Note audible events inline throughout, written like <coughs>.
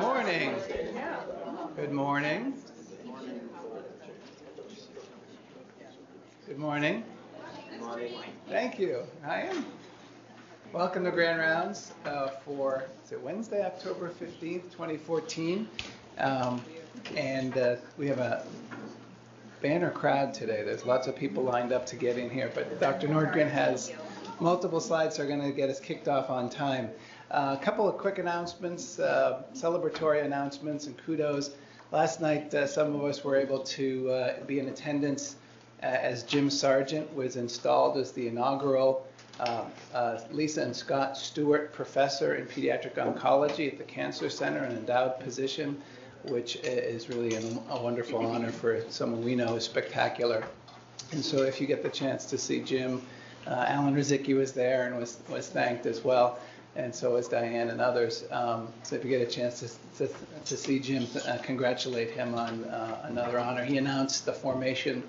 Morning. Good morning. Good morning. Thank you. I am. Welcome to Grand Rounds uh, for is it Wednesday, October 15th, 2014. Um, and uh, we have a banner crowd today. There's lots of people lined up to get in here, but Dr. Nordgren has multiple slides that are going to get us kicked off on time. Uh, a couple of quick announcements, uh, celebratory announcements, and kudos. Last night, uh, some of us were able to uh, be in attendance uh, as Jim Sargent was installed as the inaugural uh, Lisa and Scott Stewart Professor in Pediatric Oncology at the Cancer Center, an endowed position, which is really an, a wonderful honor for someone we know is spectacular. And so, if you get the chance to see Jim, Alan Ruzicki was there and was, was thanked as well and so was Diane and others. Um, so if you get a chance to, to, to see Jim, uh, congratulate him on uh, another honor. He announced the formation,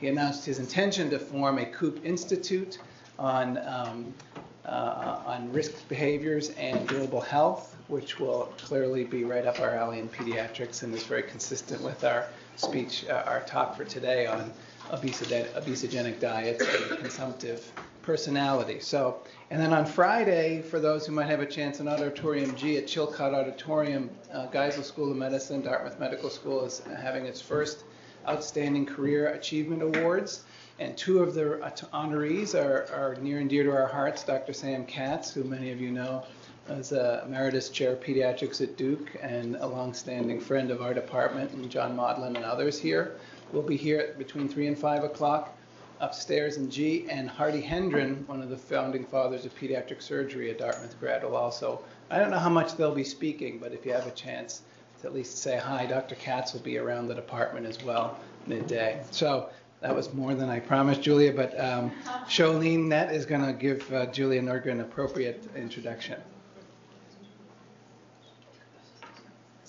he announced his intention to form a Koop Institute on, um, uh, on risk behaviors and global health, which will clearly be right up our alley in pediatrics and is very consistent with our speech, uh, our talk for today on obesogenic diets and consumptive personality. So, and then on Friday, for those who might have a chance in Auditorium G at Chilcott Auditorium, uh, Geisel School of Medicine, Dartmouth Medical School is having its first Outstanding Career Achievement Awards. And two of the honorees are, are near and dear to our hearts Dr. Sam Katz, who many of you know as a emeritus chair of pediatrics at Duke and a longstanding friend of our department, and John Maudlin and others here. We'll be here between 3 and 5 o'clock upstairs in G, and Hardy Hendren, one of the founding fathers of pediatric surgery at Dartmouth Grad, will also. I don't know how much they'll be speaking, but if you have a chance to at least say hi, Dr. Katz will be around the department as well midday. So that was more than I promised, Julia, but um, Net is going to give uh, Julia Nordgren an appropriate introduction.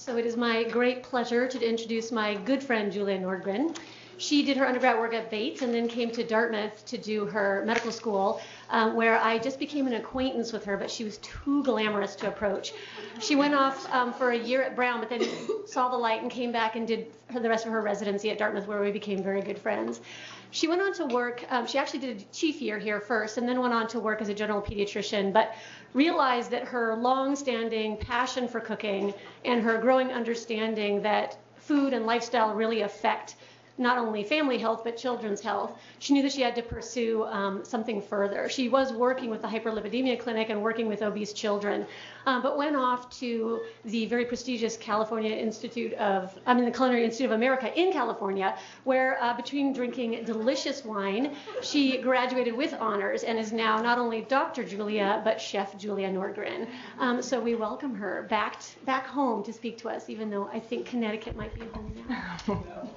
So it is my great pleasure to introduce my good friend Julia Nordgren. She did her undergrad work at Bates and then came to Dartmouth to do her medical school, um, where I just became an acquaintance with her, but she was too glamorous to approach. She went off um, for a year at Brown, but then <coughs> saw the light and came back and did the rest of her residency at Dartmouth, where we became very good friends. She went on to work, um, she actually did a chief year here first, and then went on to work as a general pediatrician, but realized that her long standing passion for cooking and her growing understanding that food and lifestyle really affect not only family health but children's health. She knew that she had to pursue um, something further. She was working with the hyperlipidemia clinic and working with obese children, um, but went off to the very prestigious California Institute of, I mean, the Culinary Institute of America in California, where uh, between drinking delicious wine, she graduated with honors and is now not only Dr. Julia but Chef Julia Nordgren. Um, so we welcome her back back home to speak to us, even though I think Connecticut might be home now. <laughs>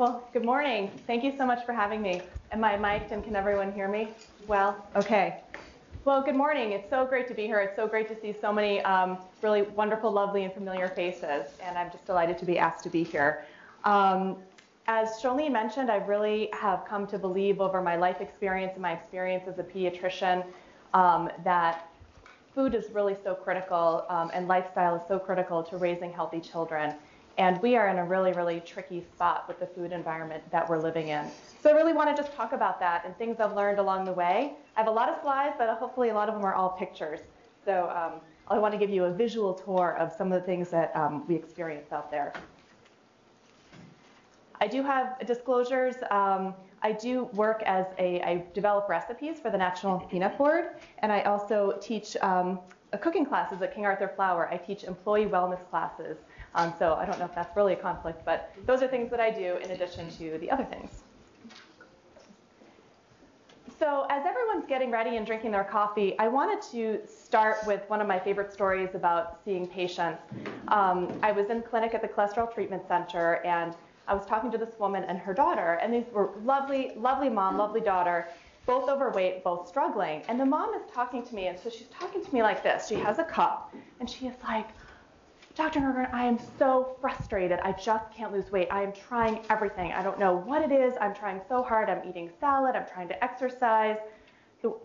Well, good morning. Thank you so much for having me. Am I mic'd and can everyone hear me? Well, okay. Well, good morning. It's so great to be here. It's so great to see so many um, really wonderful, lovely, and familiar faces, and I'm just delighted to be asked to be here. Um, as Charlene mentioned, I really have come to believe over my life experience and my experience as a pediatrician um, that food is really so critical um, and lifestyle is so critical to raising healthy children. And we are in a really, really tricky spot with the food environment that we're living in. So I really want to just talk about that and things I've learned along the way. I have a lot of slides, but hopefully a lot of them are all pictures. So um, I want to give you a visual tour of some of the things that um, we experience out there. I do have disclosures. Um, I do work as a, I develop recipes for the National Peanut Board, and I also teach um, cooking classes at King Arthur Flour. I teach employee wellness classes. Um, so I don't know if that's really a conflict, but those are things that I do in addition to the other things. So as everyone's getting ready and drinking their coffee, I wanted to start with one of my favorite stories about seeing patients. Um, I was in clinic at the Cholesterol Treatment Center, and I was talking to this woman and her daughter, and these were lovely, lovely mom, lovely daughter, both overweight, both struggling. And the mom is talking to me, and so she's talking to me like this. She has a cup, and she is like, Dr. Nordgren, I am so frustrated. I just can't lose weight. I am trying everything. I don't know what it is. I'm trying so hard. I'm eating salad. I'm trying to exercise.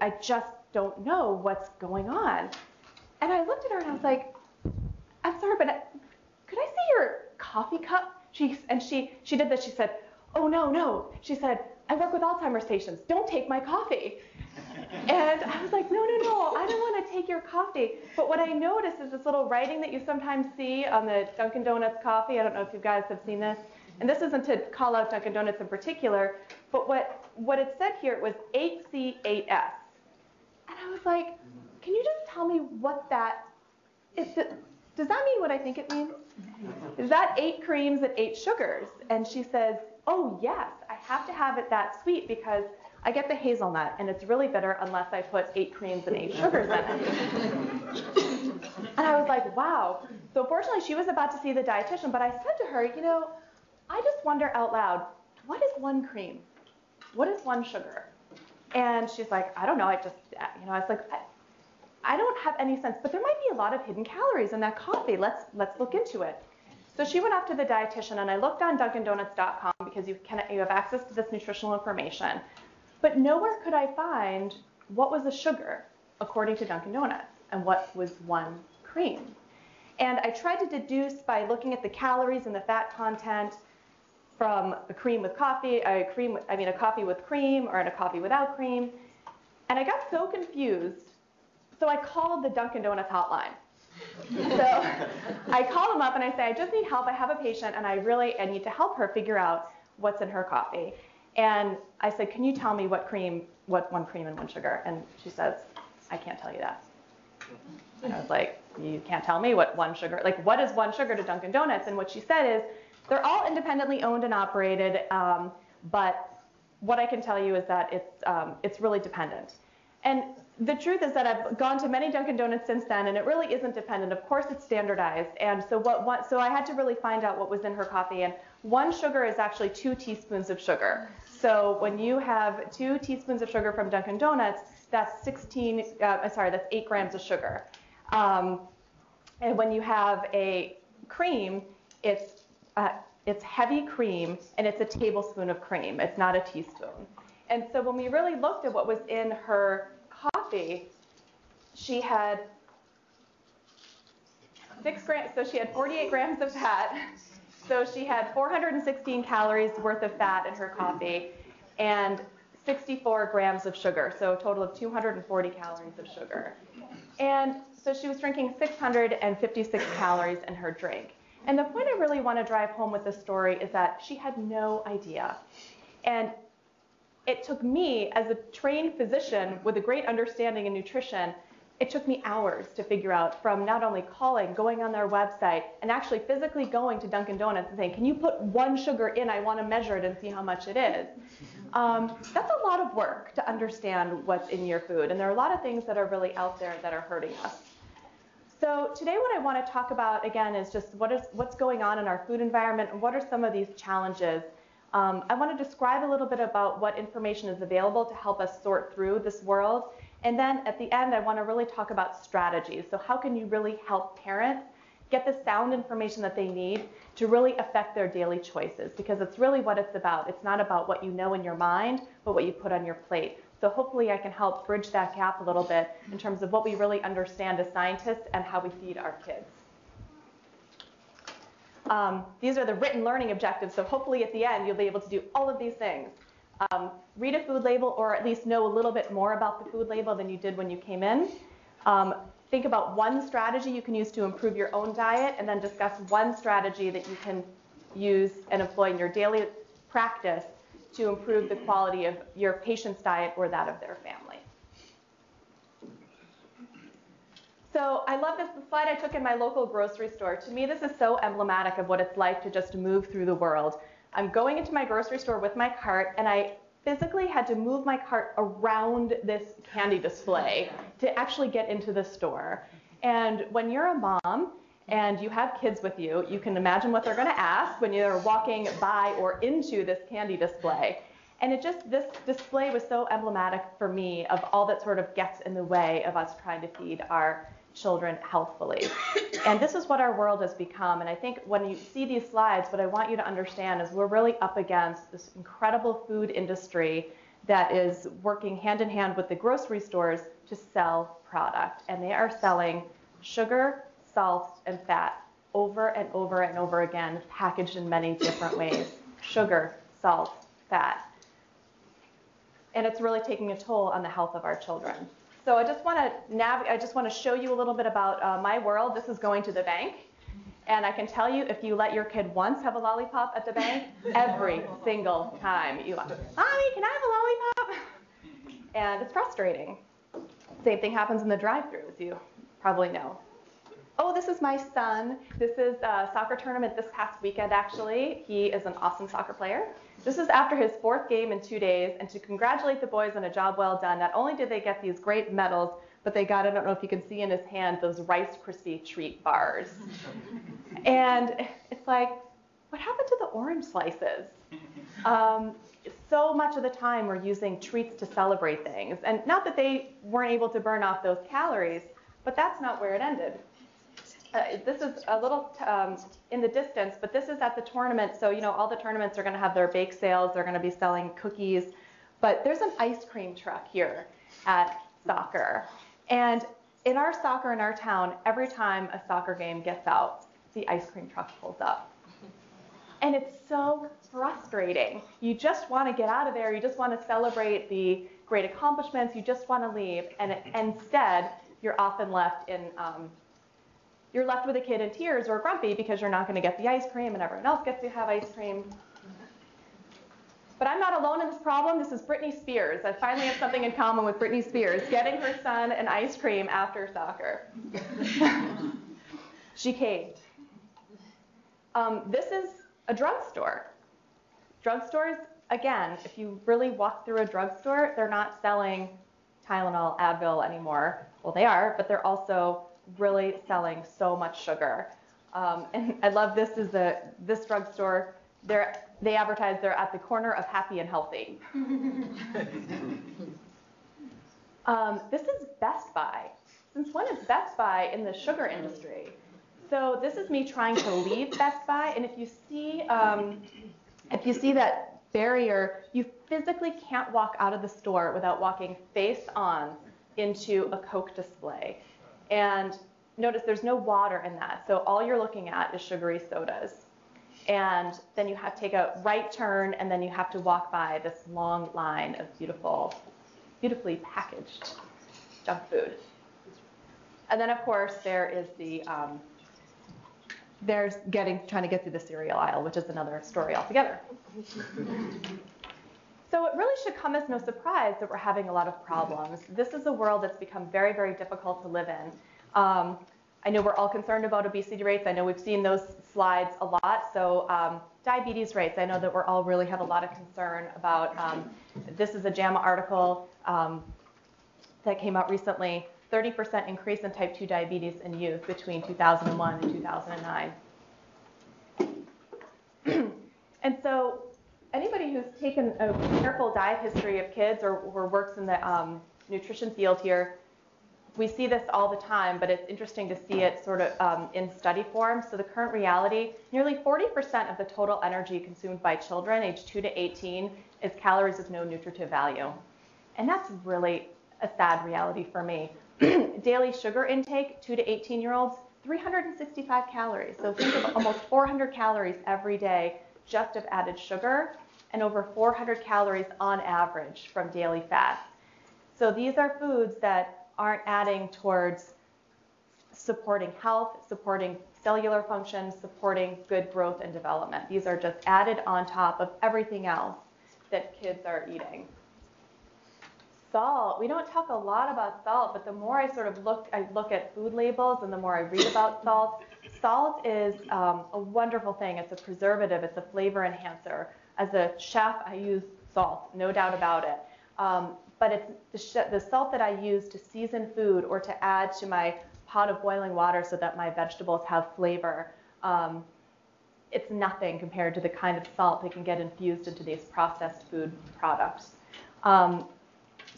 I just don't know what's going on. And I looked at her and I was like, I'm sorry, but uh, could I see your coffee cup? She, and she, she did this. She said, oh, no, no. She said, I work with Alzheimer's patients. Don't take my coffee. And I was like, no, no, no, I don't want to take your coffee. But what I noticed is this little writing that you sometimes see on the Dunkin' Donuts coffee. I don't know if you guys have seen this. And this isn't to call out Dunkin' Donuts in particular, but what, what it said here was 8C8S. And I was like, can you just tell me what that is? Does that mean what I think it means? Is that eight creams and eight sugars? And she says, oh, yes, I have to have it that sweet because I get the hazelnut, and it's really bitter unless I put eight creams and eight sugars in it. and I was like, wow. So fortunately, she was about to see the dietitian, but I said to her, you know, I just wonder out loud, what is one cream? What is one sugar? And she's like, I don't know. I just, uh, you know, I was like, I, I don't have any sense, but there might be a lot of hidden calories in that coffee. Let's let's look into it. So she went up to the dietitian, and I looked on DunkinDonuts.com because you can you have access to this nutritional information. But nowhere could I find what was a sugar according to Dunkin' Donuts and what was one cream. And I tried to deduce by looking at the calories and the fat content from a cream with coffee, a cream, I mean a coffee with cream or in a coffee without cream. And I got so confused, so I called the Dunkin' Donuts hotline. so I call them up and I say, I just need help. I have a patient and I really I need to help her figure out what's in her coffee. And I said, can you tell me what cream, what one cream and one sugar? And she says, I can't tell you that. And I was like, you can't tell me what one sugar, like what is one sugar to Dunkin' Donuts? And what she said is, they're all independently owned and operated, um, but what I can tell you is that it's, um, it's really dependent. And the truth is that I've gone to many Dunkin' Donuts since then, and it really isn't dependent. Of course, it's standardized. And so what, what so I had to really find out what was in her coffee. And one sugar is actually two teaspoons of sugar. So when you have two teaspoons of sugar from Dunkin' Donuts, that's 16, uh, sorry, that's eight grams of sugar. Um, and when you have a cream, it's, uh, it's heavy cream and it's a tablespoon of cream. It's not a teaspoon. And so when we really looked at what was in her coffee, she had six grams, so she had 48 grams of fat, <laughs> so she had 416 calories worth of fat in her coffee and 64 grams of sugar, so a total of 240 calories of sugar. And so she was drinking 656 calories in her drink. And the point I really want to drive home with this story is that she had no idea. And it took me, as a trained physician with a great understanding in nutrition, it took me hours to figure out from not only calling, going on their website, and actually physically going to Dunkin' Donuts and saying, Can you put one sugar in? I want to measure it and see how much it is. Um, that's a lot of work to understand what's in your food. And there are a lot of things that are really out there that are hurting us. So today what I want to talk about again is just what is what's going on in our food environment and what are some of these challenges. Um, I want to describe a little bit about what information is available to help us sort through this world and then at the end, I want to really talk about strategies. So how can you really help parents get the sound information that they need to really affect their daily choices? Because it's really what it's about. It's not about what you know in your mind, but what you put on your plate. So hopefully I can help bridge that gap a little bit in terms of what we really understand as scientists and how we feed our kids. Um, these are the written learning objectives, so hopefully at the end you'll be able to do all of these things um, read a food label or at least know a little bit more about the food label than you did when you came in. Um, think about one strategy you can use to improve your own diet and then discuss one strategy that you can use and employ in your daily practice to improve the quality of your patient's diet or that of their family. So I love this slide I took in my local grocery store. To me, this is so emblematic of what it's like to just move through the world. I'm going into my grocery store with my cart, and I physically had to move my cart around this candy display to actually get into the store. And when you're a mom and you have kids with you, you can imagine what they're going to ask when you're walking by or into this candy display. And it just, this display was so emblematic for me of all that sort of gets in the way of us trying to feed our children healthfully. And this is what our world has become. And I think when you see these slides, what I want you to understand is we're really up against this incredible food industry that is working hand in hand with the grocery stores to sell product. And they are selling sugar, salt, and fat over and over and over again, packaged in many different ways. Sugar, salt, fat. And it's really taking a toll on the health of our children. So I just want to nav- I just want to show you a little bit about uh, my world. This is going to the bank. And I can tell you, if you let your kid once have a lollipop at the bank, <laughs> every single time you, like, mommy, can I have a lollipop? And it's frustrating. Same thing happens in the drive-through, as you probably know. Oh, this is my son. This is a soccer tournament this past weekend, actually. He is an awesome soccer player. This is after his fourth game in two days, and to congratulate the boys on a job well done, not only did they get these great medals, but they got, I don't know if you can see in his hand, those Rice Krispie treat bars. <laughs> and it's like, what happened to the orange slices? Um, so much of the time we're using treats to celebrate things. And not that they weren't able to burn off those calories, but that's not where it ended. Uh, this is a little um, in the distance, but this is at the tournament. So, you know, all the tournaments are going to have their bake sales. They're going to be selling cookies. But there's an ice cream truck here at soccer. And in our soccer in our town, every time a soccer game gets out, the ice cream truck pulls up. And it's so frustrating. You just want to get out of there. You just want to celebrate the great accomplishments. You just want to leave. And it, instead, you're often left in um, you're left with a kid in tears or grumpy because you're not going to get the ice cream and everyone else gets to have ice cream. But I'm not alone in this problem. This is Britney Spears. I finally have something in common with Britney Spears, getting her son an ice cream after soccer. <laughs> she caved. Um, this is a drugstore. Drugstores, again, if you really walk through a drugstore, they're not selling Tylenol, Advil anymore. Well, they are, but they're also really selling so much sugar. Um, and I love this is the this drugstore. They're, they advertise they're at the corner of happy and healthy. <laughs> um, this is Best Buy. Since when is Best Buy in the sugar industry? So this is me trying to leave Best Buy, and if you see um, if you see that barrier, you physically can't walk out of the store without walking face on into a Coke display. And notice there's no water in that. So all you're looking at is sugary sodas. And then you have to take a right turn and then you have to walk by this long line of beautiful, beautifully packaged junk food. And then of course there is the, um, there's getting, trying to get through the cereal aisle, which is another story altogether. So it really should come as no surprise that we're having a lot of problems. This is a world that's become very, very difficult to live in. Um, I know we're all concerned about obesity rates. I know we've seen those slides a lot. So um, diabetes rates, I know that we're all really have a lot of concern about. Um, this is a JAMA article um, that came out recently. 30% increase in type 2 diabetes in youth between 2001 and 2009. <clears throat> and so anybody who's taken a careful diet history of kids or, or works in the um, nutrition field here, we see this all the time, but it's interesting to see it sort of um, in study form. So the current reality, nearly 40% of the total energy consumed by children aged 2 to 18 is calories with no nutritive value. And that's really a sad reality for me. <clears throat> Daily sugar intake, 2 to 18 year olds, 365 calories. So think of almost 400 calories every day just of added sugar and over 400 calories on average from daily fat. So these are foods that aren't adding towards supporting health, supporting cellular function, supporting good growth and development. These are just added on top of everything else that kids are eating. Salt. We don't talk a lot about salt, but the more I sort of look, I look at food labels and the more I read about salt, salt is um, a wonderful thing. It's a preservative, it's a flavor enhancer. As a chef, I use salt, no doubt about it. Um, but it's the, the salt that I use to season food or to add to my pot of boiling water so that my vegetables have flavor. Um, it's nothing compared to the kind of salt that can get infused into these processed food products. Um,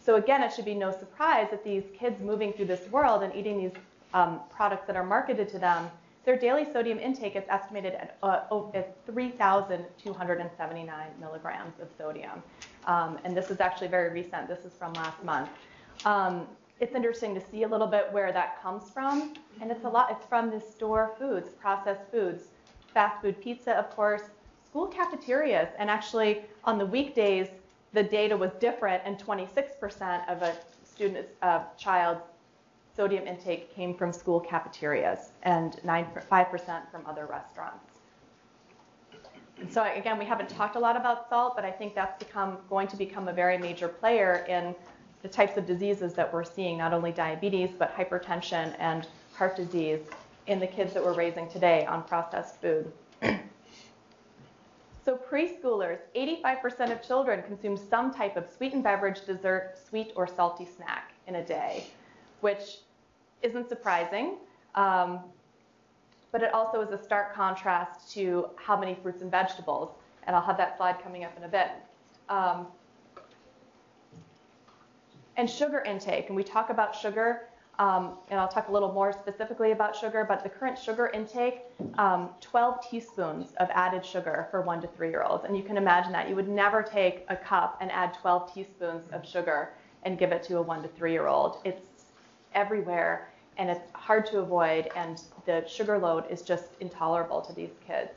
so again, it should be no surprise that these kids moving through this world and eating these um, products that are marketed to them, their daily sodium intake is estimated at, uh, 3,279 milligrams of sodium. Um, and this is actually very recent. This is from last month. Um, it's interesting to see a little bit where that comes from, and it's a lot. It's from the store foods, processed foods, fast food pizza, of course, school cafeterias, and actually on the weekdays, the data was different, and 26% of a student's uh, child's sodium intake came from school cafeterias, and 9, 5% from other restaurants. And so again, we haven't talked a lot about salt, but I think that's become going to become a very major player in the types of diseases that we're seeing, not only diabetes, but hypertension and heart disease in the kids that we're raising today on processed food. <clears throat> so preschoolers, 85% of children consume some type of sweetened beverage, dessert, sweet or salty snack in a day, which isn't surprising. Um, but it also is a stark contrast to how many fruits and vegetables. And I'll have that slide coming up in a bit. Um, and sugar intake, and we talk about sugar, um, and I'll talk a little more specifically about sugar, but the current sugar intake, um, 12 teaspoons of added sugar for one to three year olds. And you can imagine that. You would never take a cup and add 12 teaspoons of sugar and give it to a one to three year old. It's everywhere and it's hard to avoid, and the sugar load is just intolerable to these kids.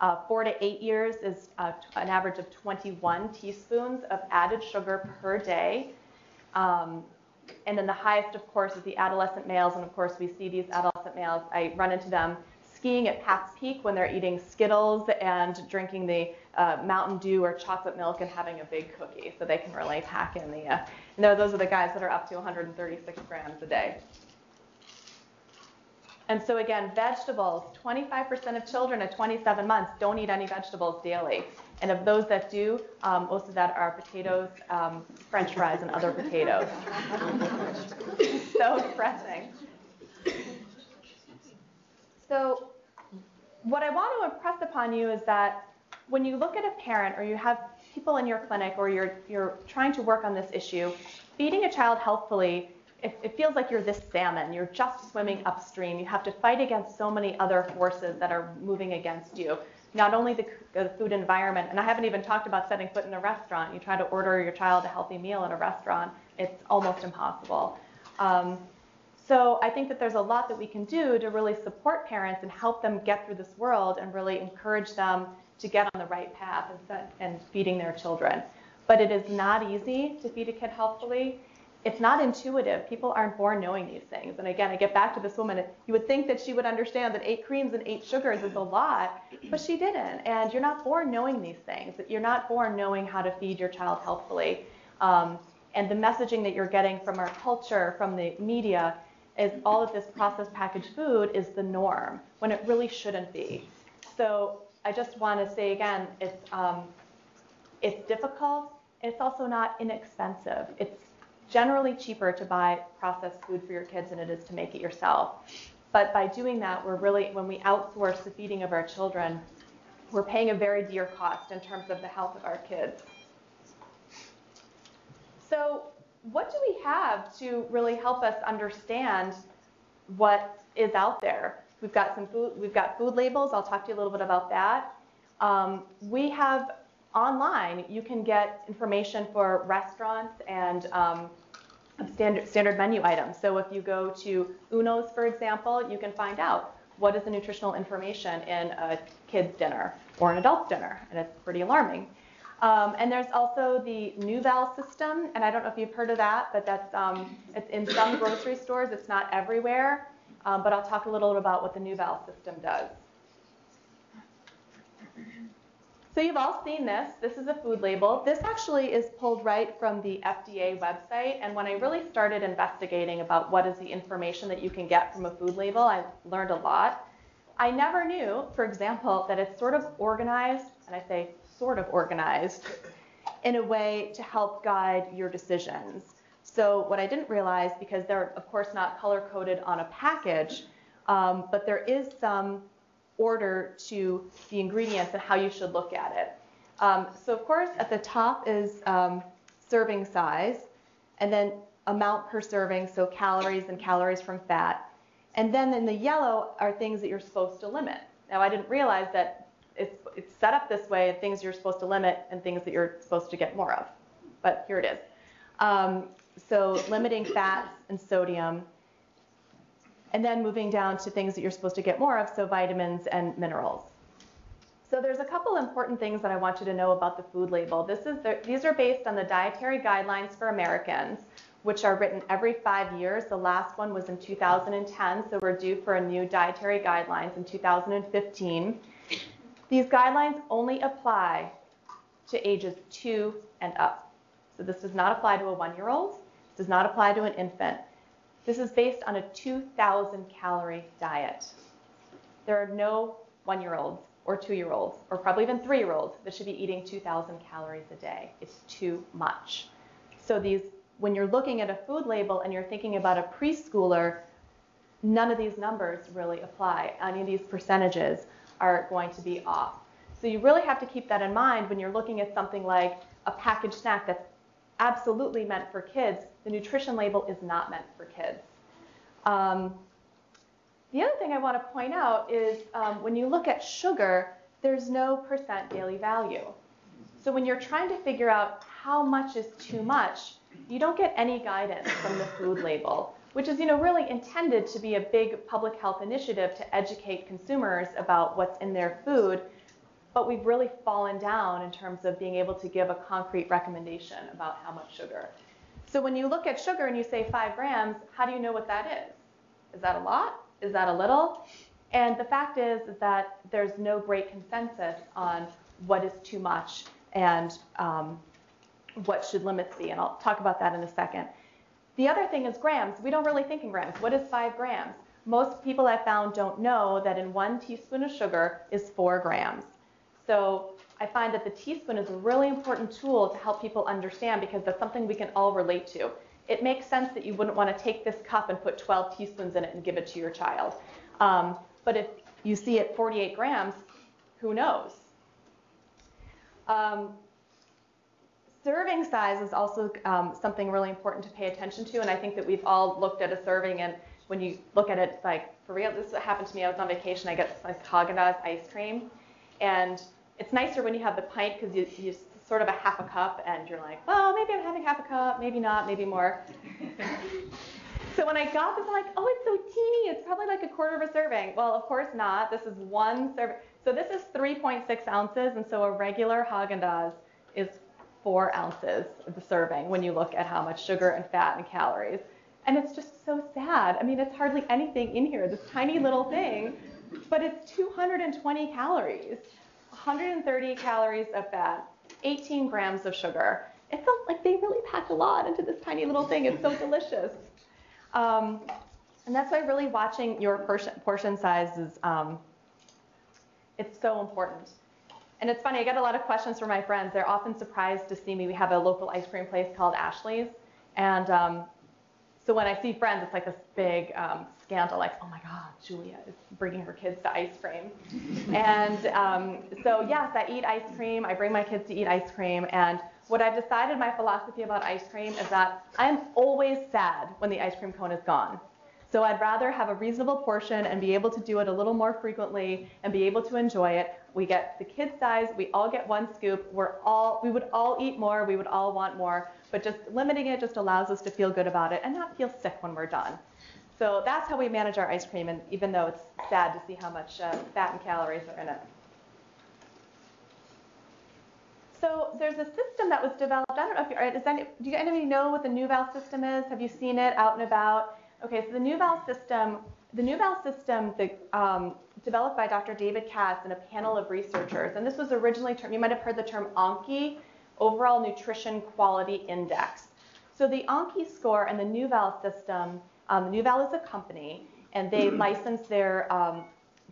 Uh, four to eight years is uh, an average of 21 teaspoons of added sugar per day. Um, and then the highest, of course, is the adolescent males. And of course, we see these adolescent males. I run into them skiing at Pat's Peak when they're eating Skittles and drinking the uh, Mountain Dew or chocolate milk and having a big cookie. So they can really pack in the. Uh, and those are the guys that are up to 136 grams a day. And so again, vegetables, 25% of children at 27 months don't eat any vegetables daily. And of those that do, um, most of that are potatoes, um, french fries, and other potatoes. <laughs> so depressing. So what I want to impress upon you is that when you look at a parent or you have people in your clinic or you're, you're trying to work on this issue, feeding a child healthfully it, it, feels like you're this salmon. You're just swimming upstream. You have to fight against so many other forces that are moving against you. Not only the, the, food environment, and I haven't even talked about setting foot in a restaurant. You try to order your child a healthy meal at a restaurant, it's almost impossible. Um, so I think that there's a lot that we can do to really support parents and help them get through this world and really encourage them to get on the right path and, and feeding their children. But it is not easy to feed a kid healthfully it's not intuitive. People aren't born knowing these things. And again, I get back to this woman. You would think that she would understand that eight creams and eight sugars is a lot, but she didn't. And you're not born knowing these things. You're not born knowing how to feed your child healthfully. Um, and the messaging that you're getting from our culture, from the media, is all of this processed packaged food is the norm when it really shouldn't be. So I just want to say again, it's um, it's difficult. It's also not inexpensive. It's generally cheaper to buy processed food for your kids than it is to make it yourself. But by doing that, we're really, when we outsource the feeding of our children, we're paying a very dear cost in terms of the health of our kids. So, what do we have to really help us understand what is out there? We've got some food, we've got food labels. I'll talk to you a little bit about that. Um, we have online, you can get information for restaurants and um, standard, standard menu items. So if you go to Uno's, for example, you can find out what is the nutritional information in a kid's dinner or an adult's dinner, and it's pretty alarming. Um, and there's also the Nuval system, and I don't know if you've heard of that, but that's um, it's in some grocery stores. It's not everywhere, um, but I'll talk a little about what the Nuval system does. So you've all seen this. This is a food label. This actually is pulled right from the FDA website. And when I really started investigating about what is the information that you can get from a food label, I learned a lot. I never knew, for example, that it's sort of organized, and I say sort of organized, in a way to help guide your decisions. So what I didn't realize, because they're of course not color coded on a package, um, but there is some order to the ingredients and how you should look at it. Um, so of course, at the top is um, serving size, and then amount per serving, so calories and calories from fat. And then in the yellow are things that you're supposed to limit. Now, I didn't realize that it's, set up this way, and things you're supposed to limit and things that you're supposed to get more of. But here it is. Um, so limiting fats and sodium, and then moving down to things that you're supposed to get more of, so vitamins and minerals. So there's a couple important things that I want you to know about the food label. This is the, these are based on the Dietary Guidelines for Americans, which are written every five years. The last one was in 2010, so we're due for a new dietary guidelines in 2015. These guidelines only apply to ages two and up. So this does not apply to a one-year-old, This does not apply to an infant. This is based on a 2,000 calorie diet. There are no one-year-olds or two-year-olds, or probably even three-year-olds, that should be eating 2,000 calories a day. It's too much. So these, when you're looking at a food label and you're thinking about a preschooler, none of these numbers really apply. Any of these percentages are going to be off. So you really have to keep that in mind when you're looking at something like a packaged snack that's absolutely meant for kids. The nutrition label is not meant for kids. Um, the other thing I want to point out is um, when you look at sugar, there's no percent daily value. So when you're trying to figure out how much is too much, you don't get any guidance from the food label, which is you know really intended to be a big public health initiative to educate consumers about what's in their food. But we've really fallen down in terms of being able to give a concrete recommendation about how much sugar. So when you look at sugar and you say five grams, how do you know what that is? Is that a lot? Is that a little? And the fact is, is that there's no great consensus on what is too much and um, what should limits be. And I'll talk about that in a second. The other thing is grams. We don't really think in grams. What is five grams? Most people I found don't know that in one teaspoon of sugar is four grams. So I find that the teaspoon is a really important tool to help people understand because that's something we can all relate to it makes sense that you wouldn't want to take this cup and put 12 teaspoons in it and give it to your child. Um, but if you see it 48 grams, who knows? Um, serving size is also um, something really important to pay attention to, and I think that we've all looked at a serving, and when you look at it, it's like, for real, this happened to me. I was on vacation, I got like Haagen-Dazs ice cream, and it's nicer when you have the pint because you, you sort of a half a cup, and you're like, well, maybe I'm having half a cup, maybe not, maybe more. <laughs> so when I got this, I'm like, oh, it's so teeny. It's probably like a quarter of a serving. Well, of course not. This is one serving. So this is 3.6 ounces, and so a regular Haagen-Dazs is four ounces of the serving when you look at how much sugar and fat and calories. And it's just so sad. I mean, it's hardly anything in here, this tiny little thing, but it's 220 calories, 130 calories of fat, 18 grams of sugar. It felt like they really packed a lot into this tiny little thing. It's so delicious. Um, and that's why really watching your portion, portion size is um, it's so important. And it's funny, I get a lot of questions from my friends. They're often surprised to see me. We have a local ice cream place called Ashley's. And um, so when I see friends, it's like this big um, scandal, like, oh my God, Julia is bringing her kids to ice cream. and um, so, yes, I eat ice cream. I bring my kids to eat ice cream. And what I've decided my philosophy about ice cream is that I'm always sad when the ice cream cone is gone. So I'd rather have a reasonable portion and be able to do it a little more frequently and be able to enjoy it. We get the kid size, we all get one scoop. We're all we would all eat more, we would all want more, but just limiting it just allows us to feel good about it and not feel sick when we're done. So that's how we manage our ice cream, and even though it's sad to see how much uh, fat and calories are in it. So there's a system that was developed. I don't know if you're, any, do you anybody know what the Nuval system is? Have you seen it out and about? Okay, so the Nuval system, the Nuval system, the, um, developed by Dr. David Katz and a panel of researchers, and this was originally termed, you might have heard the term ONQI, Overall Nutrition Quality Index. So the ONQI score and the Nuval system, um, Nuval is a company, and they <clears throat> license their um,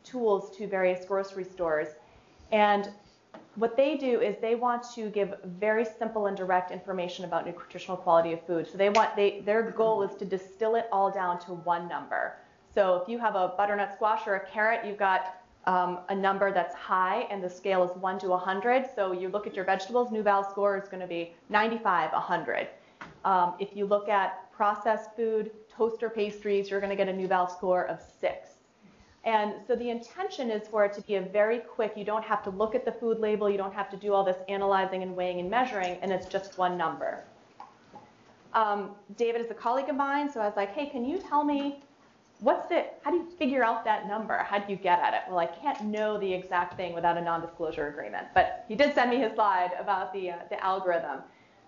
tools to various grocery stores. And what they do is they want to give very simple and direct information about nutritional quality of food. So they want they their goal is to distill it all down to one number. So if you have a butternut squash or a carrot, you've got um, a number that's high, and the scale is 1 to 100. So you look at your vegetables, Nuval score is going to be 95, 100. Um, if you look at processed food, toaster pastries, you're going to get a Nuval score of six. And so the intention is for it to be a very quick, you don't have to look at the food label, you don't have to do all this analyzing and weighing and measuring, and it's just one number. Um, David is a colleague of mine, so I was like, hey, can you tell me what's the, how do you figure out that number? How do you get at it? Well, I can't know the exact thing without a non-disclosure agreement, but he did send me his slide about the, uh, the algorithm.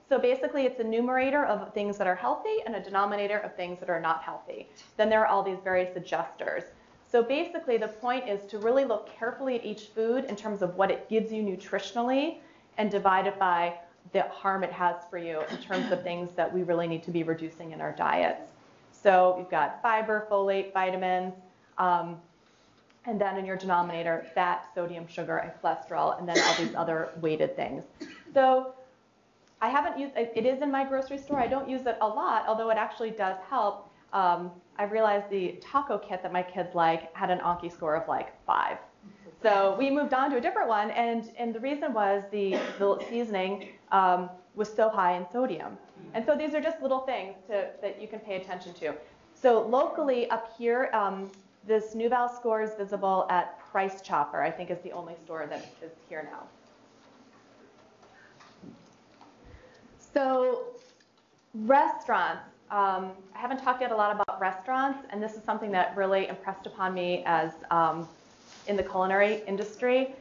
So basically, it's a numerator of things that are healthy and a denominator of things that are not healthy. Then there are all these various adjusters. So basically, the point is to really look carefully at each food in terms of what it gives you nutritionally and divide it by the harm it has for you in terms of things that we really need to be reducing in our diets. So you've got fiber, folate, vitamins, um, and then in your denominator, fat, sodium, sugar, and cholesterol, and then all these other weighted things. So I haven't used it is in my grocery store. I don't use it a lot, although it actually does help. Um, I realized the taco kit that my kids like had an ONQI score of like five. So we moved on to a different one, and, and the reason was the, the seasoning um, was so high in sodium. And so these are just little things to, that you can pay attention to. So locally up here, um, this Nuval score is visible at Price Chopper, I think is the only store that is here now. So restaurants, um, I haven't talked yet a lot about restaurants, and this is something that really impressed upon me as um, in the culinary industry.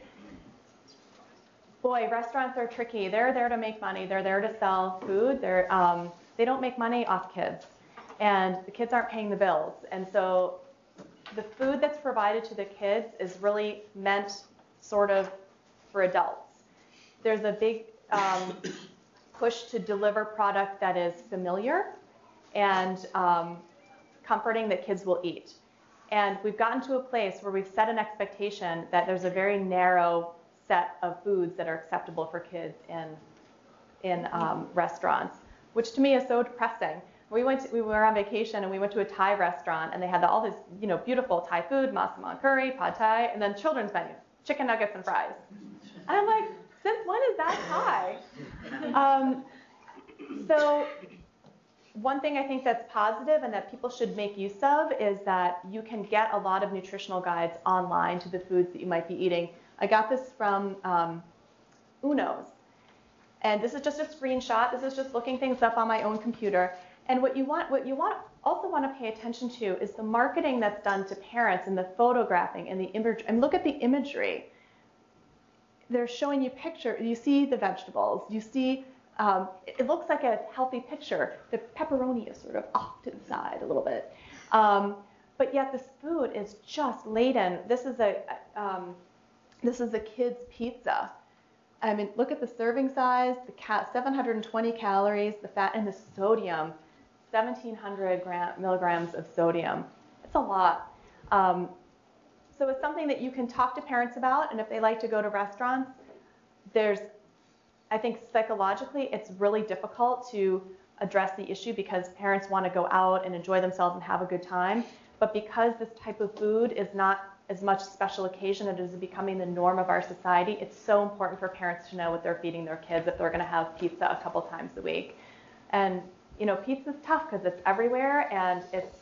Boy, restaurants are tricky. They're there to make money. They're there to sell food. They're, um, they don't make money off kids, and the kids aren't paying the bills. And so the food that's provided to the kids is really meant sort of for adults. There's a big um, push to deliver product that is familiar and um, comforting that kids will eat. And we've gotten to a place where we've set an expectation that there's a very narrow set of foods that are acceptable for kids in, in um, restaurants, which to me is so depressing. We went to, we were on vacation and we went to a Thai restaurant and they had all this you know beautiful Thai food, massaman curry, pad Thai, and then children's menu, chicken nuggets and fries. And I'm like, since when is that Thai? Um, so one thing I think that's positive and that people should make use of is that you can get a lot of nutritional guides online to the foods that you might be eating. I got this from um, Uno's. And this is just a screenshot. This is just looking things up on my own computer. And what you want, what you want, also want to pay attention to is the marketing that's done to parents and the photographing and the image. And look at the imagery. They're showing you picture. You see the vegetables. You see um, it looks like a healthy picture. The pepperoni is sort of off to the side a little bit. Um, but yet this food is just laden. This is a um, this is a kid's pizza. I mean, look at the serving size, the ca- 720 calories, the fat and the sodium, 1,700 gram- milligrams of sodium. It's a lot. Um, so it's something that you can talk to parents about, and if they like to go to restaurants, there's I think psychologically it's really difficult to address the issue because parents want to go out and enjoy themselves and have a good time. But because this type of food is not as much special occasion, it is becoming the norm of our society, it's so important for parents to know what they're feeding their kids if they're going to have pizza a couple times a week. And, you know, pizza's tough because it's everywhere and it's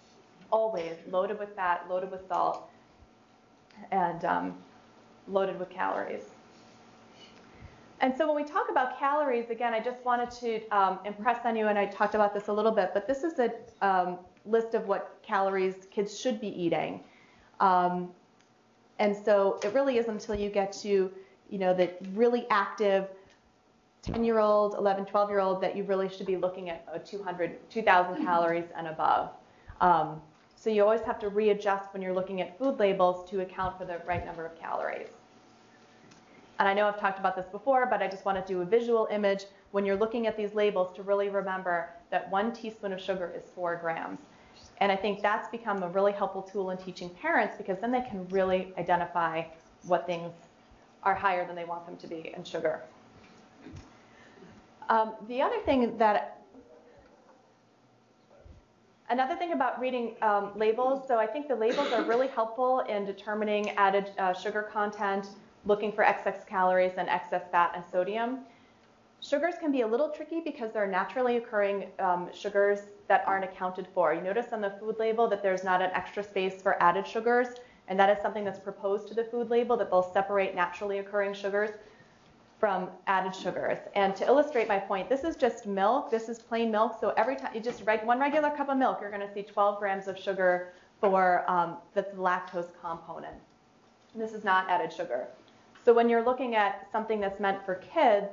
always loaded with fat, loaded with salt, and um, loaded with calories. And so when we talk about calories, again, I just wanted to um, impress on you, and I talked about this a little bit, but this is a um, list of what calories kids should be eating. Um, and so it really isn't until you get to, you know, the really active 10-year-old, 11, 12-year-old that you really should be looking at 200, 2,000 calories and above. Um, so you always have to readjust when you're looking at food labels to account for the right number of calories. And I know I've talked about this before, but I just want to do a visual image when you're looking at these labels to really remember that one teaspoon of sugar is four grams. And I think that's become a really helpful tool in teaching parents because then they can really identify what things are higher than they want them to be in sugar. Um, the other thing that Another thing about reading um, labels, so I think the labels are really helpful in determining added uh, sugar content, looking for excess calories and excess fat and sodium. Sugars can be a little tricky because they're naturally occurring um, sugars that aren't accounted for. You notice on the food label that there's not an extra space for added sugars, and that is something that's proposed to the food label that they'll separate naturally occurring sugars from added sugars. And to illustrate my point, this is just milk. This is plain milk. So every time you just one regular cup of milk, you're going to see 12 grams of sugar for um, the lactose component. This is not added sugar. So when you're looking at something that's meant for kids,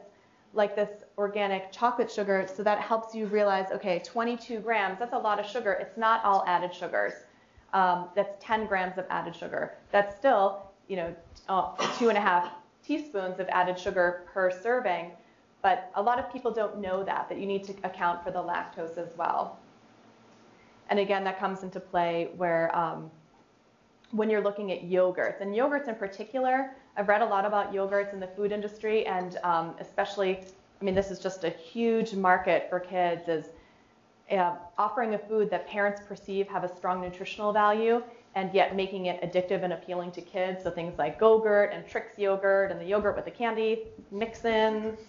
like this organic chocolate sugar, so that helps you realize, okay, 22 grams, that's a lot of sugar. It's not all added sugars. Um, that's 10 grams of added sugar. That's still, you know, uh, two and a half teaspoons of added sugar per serving. But a lot of people don't know that, that you need to account for the lactose as well. And again, that comes into play where um, when you're looking at yogurts, and yogurts in particular, I've read a lot about yogurts in the food industry, and um, especially, I mean, this is just a huge market for kids, is uh, offering a food that parents perceive have a strong nutritional value, and yet making it addictive and appealing to kids. So things like Go-Gurt and Trix yogurt and the yogurt with the candy mix-ins.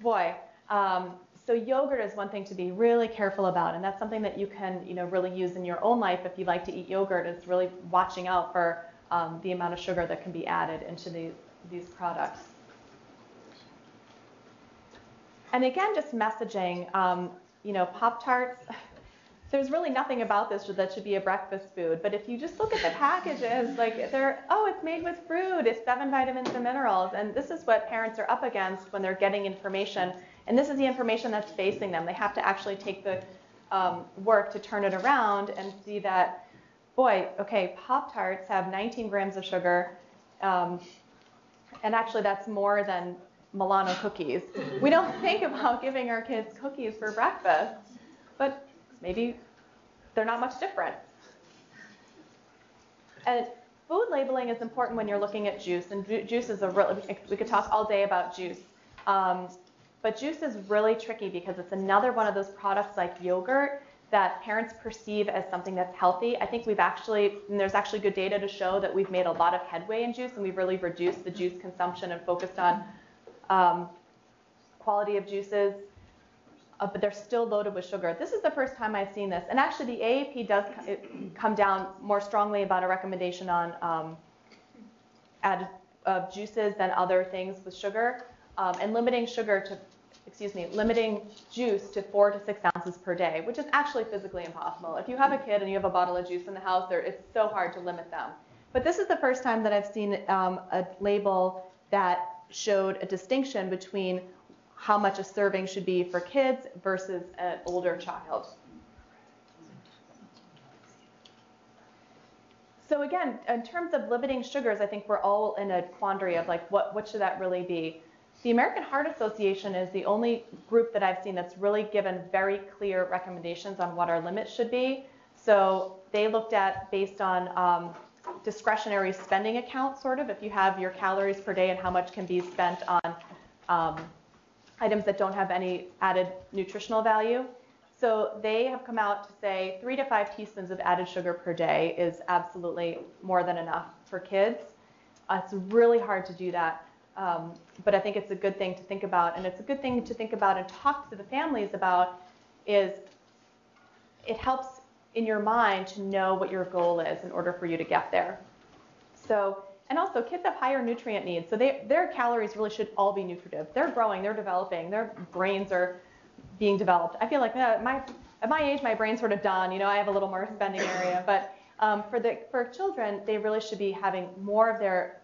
Boy, um, so yogurt is one thing to be really careful about, and that's something that you can, you know, really use in your own life if you like to eat yogurt. Is really watching out for um, the amount of sugar that can be added into these these products. And again, just messaging. Um, you know, Pop Tarts. <sighs> There's really nothing about this that should be a breakfast food, but if you just look at the packages, like they're, oh, it's made with fruit, it's seven vitamins and minerals, and this is what parents are up against when they're getting information and this is the information that's facing them. They have to actually take the um, work to turn it around and see that, boy, okay, Pop Tarts have 19 grams of sugar, um, and actually that's more than Milano cookies. We don't <laughs> think about giving our kids cookies for breakfast, but maybe they're not much different. And food labeling is important when you're looking at juice, and ju- juice is a really, we could talk all day about juice. Um, but juice is really tricky because it's another one of those products like yogurt that parents perceive as something that's healthy. I think we've actually, and there's actually good data to show that we've made a lot of headway in juice and we've really reduced the juice consumption and focused on um, quality of juices. Uh, but they're still loaded with sugar. This is the first time I've seen this. And actually, the AAP does come down more strongly about a recommendation on um, added uh, juices than other things with sugar. Um, and limiting sugar to excuse me, limiting juice to four to six ounces per day, which is actually physically impossible. If you have a kid and you have a bottle of juice in the house, it's so hard to limit them. But this is the first time that I've seen um, a label that showed a distinction between how much a serving should be for kids versus an older child. So again, in terms of limiting sugars, I think we're all in a quandary of like, what, what should that really be? The American Heart Association is the only group that I've seen that's really given very clear recommendations on what our limits should be. So they looked at based on um, discretionary spending account, sort of, if you have your calories per day and how much can be spent on um, items that don't have any added nutritional value. So they have come out to say three to five teaspoons of added sugar per day is absolutely more than enough for kids. Uh, it's really hard to do that. Um, but I think it's a good thing to think about, and it's a good thing to think about and talk to the families about. Is it helps in your mind to know what your goal is in order for you to get there. So, and also kids have higher nutrient needs, so they, their calories really should all be nutritive. They're growing, they're developing, their brains are being developed. I feel like uh, my, at my age, my brain's sort of done. You know, I have a little more spending area, but um, for the for children, they really should be having more of their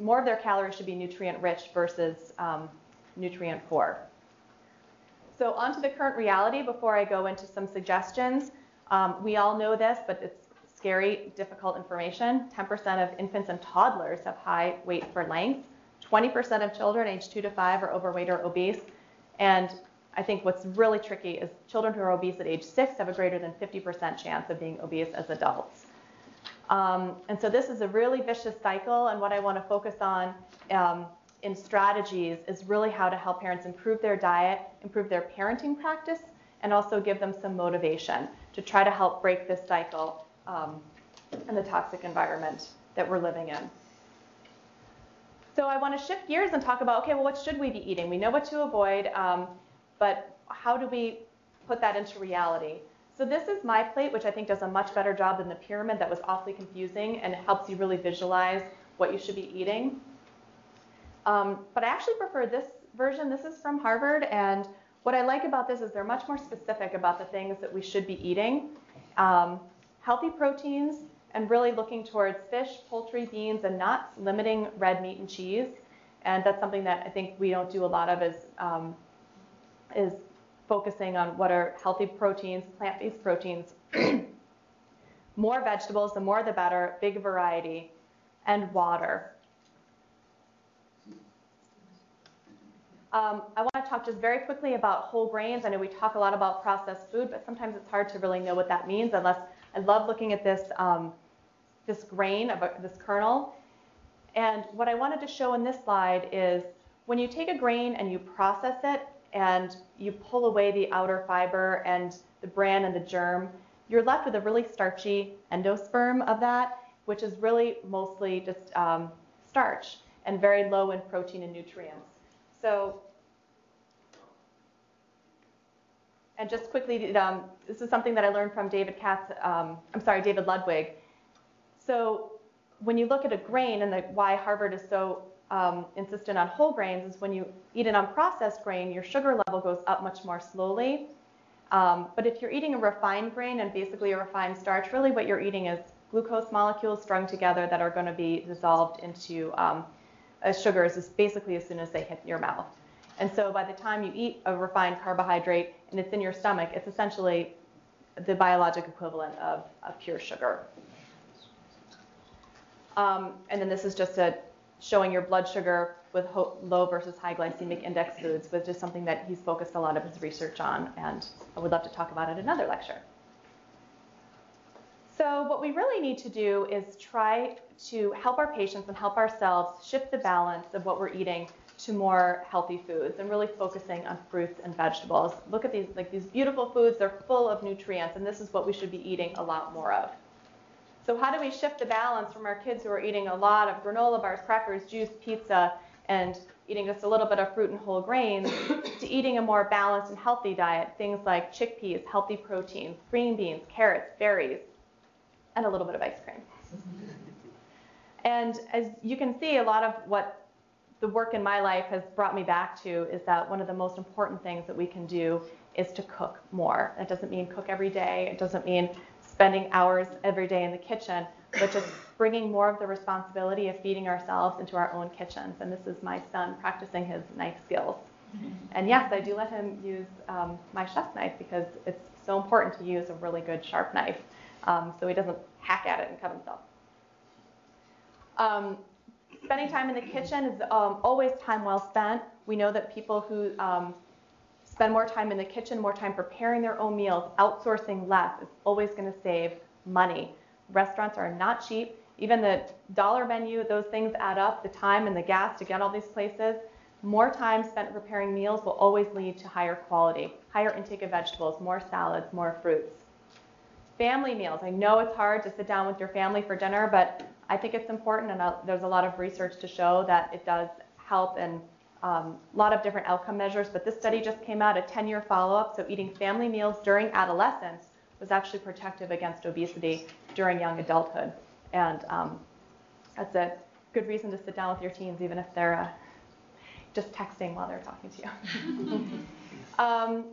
more of their calories should be nutrient rich versus um, nutrient poor. So on to the current reality before I go into some suggestions. Um, we all know this, but it's scary, difficult information. 10% of infants and toddlers have high weight for length. 20% of children aged 2 to 5 are overweight or obese. And I think what's really tricky is children who are obese at age 6 have a greater than 50% chance of being obese as adults. Um, and so this is a really vicious cycle, and what I want to focus on um, in strategies is really how to help parents improve their diet, improve their parenting practice, and also give them some motivation to try to help break this cycle um, and the toxic environment that we're living in. So I want to shift gears and talk about, okay, well, what should we be eating? We know what to avoid, um, but how do we put that into reality? So this is my plate, which I think does a much better job than the pyramid that was awfully confusing and helps you really visualize what you should be eating. Um, but I actually prefer this version. This is from Harvard, and what I like about this is they're much more specific about the things that we should be eating. Um, healthy proteins, and really looking towards fish, poultry, beans, and nuts, limiting red meat and cheese. And that's something that I think we don't do a lot of is, um, is focusing on what are healthy proteins, plant-based proteins. <clears throat> more vegetables, the more the better, big variety, and water. Um, I want to talk just very quickly about whole grains. I know we talk a lot about processed food, but sometimes it's hard to really know what that means unless I love looking at this, um, this grain, of a, this kernel. And what I wanted to show in this slide is when you take a grain and you process it and you pull away the outer fiber and the bran and the germ, you're left with a really starchy endosperm of that, which is really mostly just um, starch and very low in protein and nutrients. So, and just quickly, um, this is something that I learned from David Katz, um, I'm sorry, David Ludwig. So when you look at a grain and the, why Harvard is so um, insistent on whole grains is when you eat an unprocessed grain, your sugar level goes up much more slowly. Um, but if you're eating a refined grain and basically a refined starch, really what you're eating is glucose molecules strung together that are going to be dissolved into um, as sugars is basically as soon as they hit your mouth. And so by the time you eat a refined carbohydrate and it's in your stomach, it's essentially the biologic equivalent of, of pure sugar. Um, and then this is just a, showing your blood sugar with low versus high glycemic index foods, which is something that he's focused a lot of his research on, and I would love to talk about it in another lecture. So what we really need to do is try to help our patients and help ourselves shift the balance of what we're eating to more healthy foods and really focusing on fruits and vegetables. Look at these like these beautiful foods, they're full of nutrients and this is what we should be eating a lot more of. So how do we shift the balance from our kids who are eating a lot of granola bars, crackers, juice, pizza and eating just a little bit of fruit and whole grains to eating a more balanced and healthy diet, things like chickpeas, healthy protein, green beans, carrots, berries, and a little bit of ice cream. and as you can see, a lot of what the work in my life has brought me back to is that one of the most important things that we can do is to cook more. That doesn't mean cook every day. It doesn't mean spending hours every day in the kitchen, but just bringing more of the responsibility of feeding ourselves into our own kitchens. And this is my son practicing his knife skills. And yes, I do let him use um, my chef's knife because it's so important to use a really good sharp knife um, so he doesn't hack at it and cut himself. Um, spending time in the kitchen is um, always time well spent. We know that people who um, spend more time in the kitchen, more time preparing their own meals, outsourcing less is always going to save money. Restaurants are not cheap. Even the dollar menu, those things add up, the time and the gas to get all these places. More time spent preparing meals will always lead to higher quality, higher intake of vegetables, more salads, more fruits family meals. I know it's hard to sit down with your family for dinner, but I think it's important, and uh, there's a lot of research to show that it does help and um, a lot of different outcome measures. But this study just came out, a 10-year follow-up, so eating family meals during adolescence was actually protective against obesity during young adulthood. And um, that's a good reason to sit down with your teens, even if they're uh, just texting while they're talking to you. <laughs> um,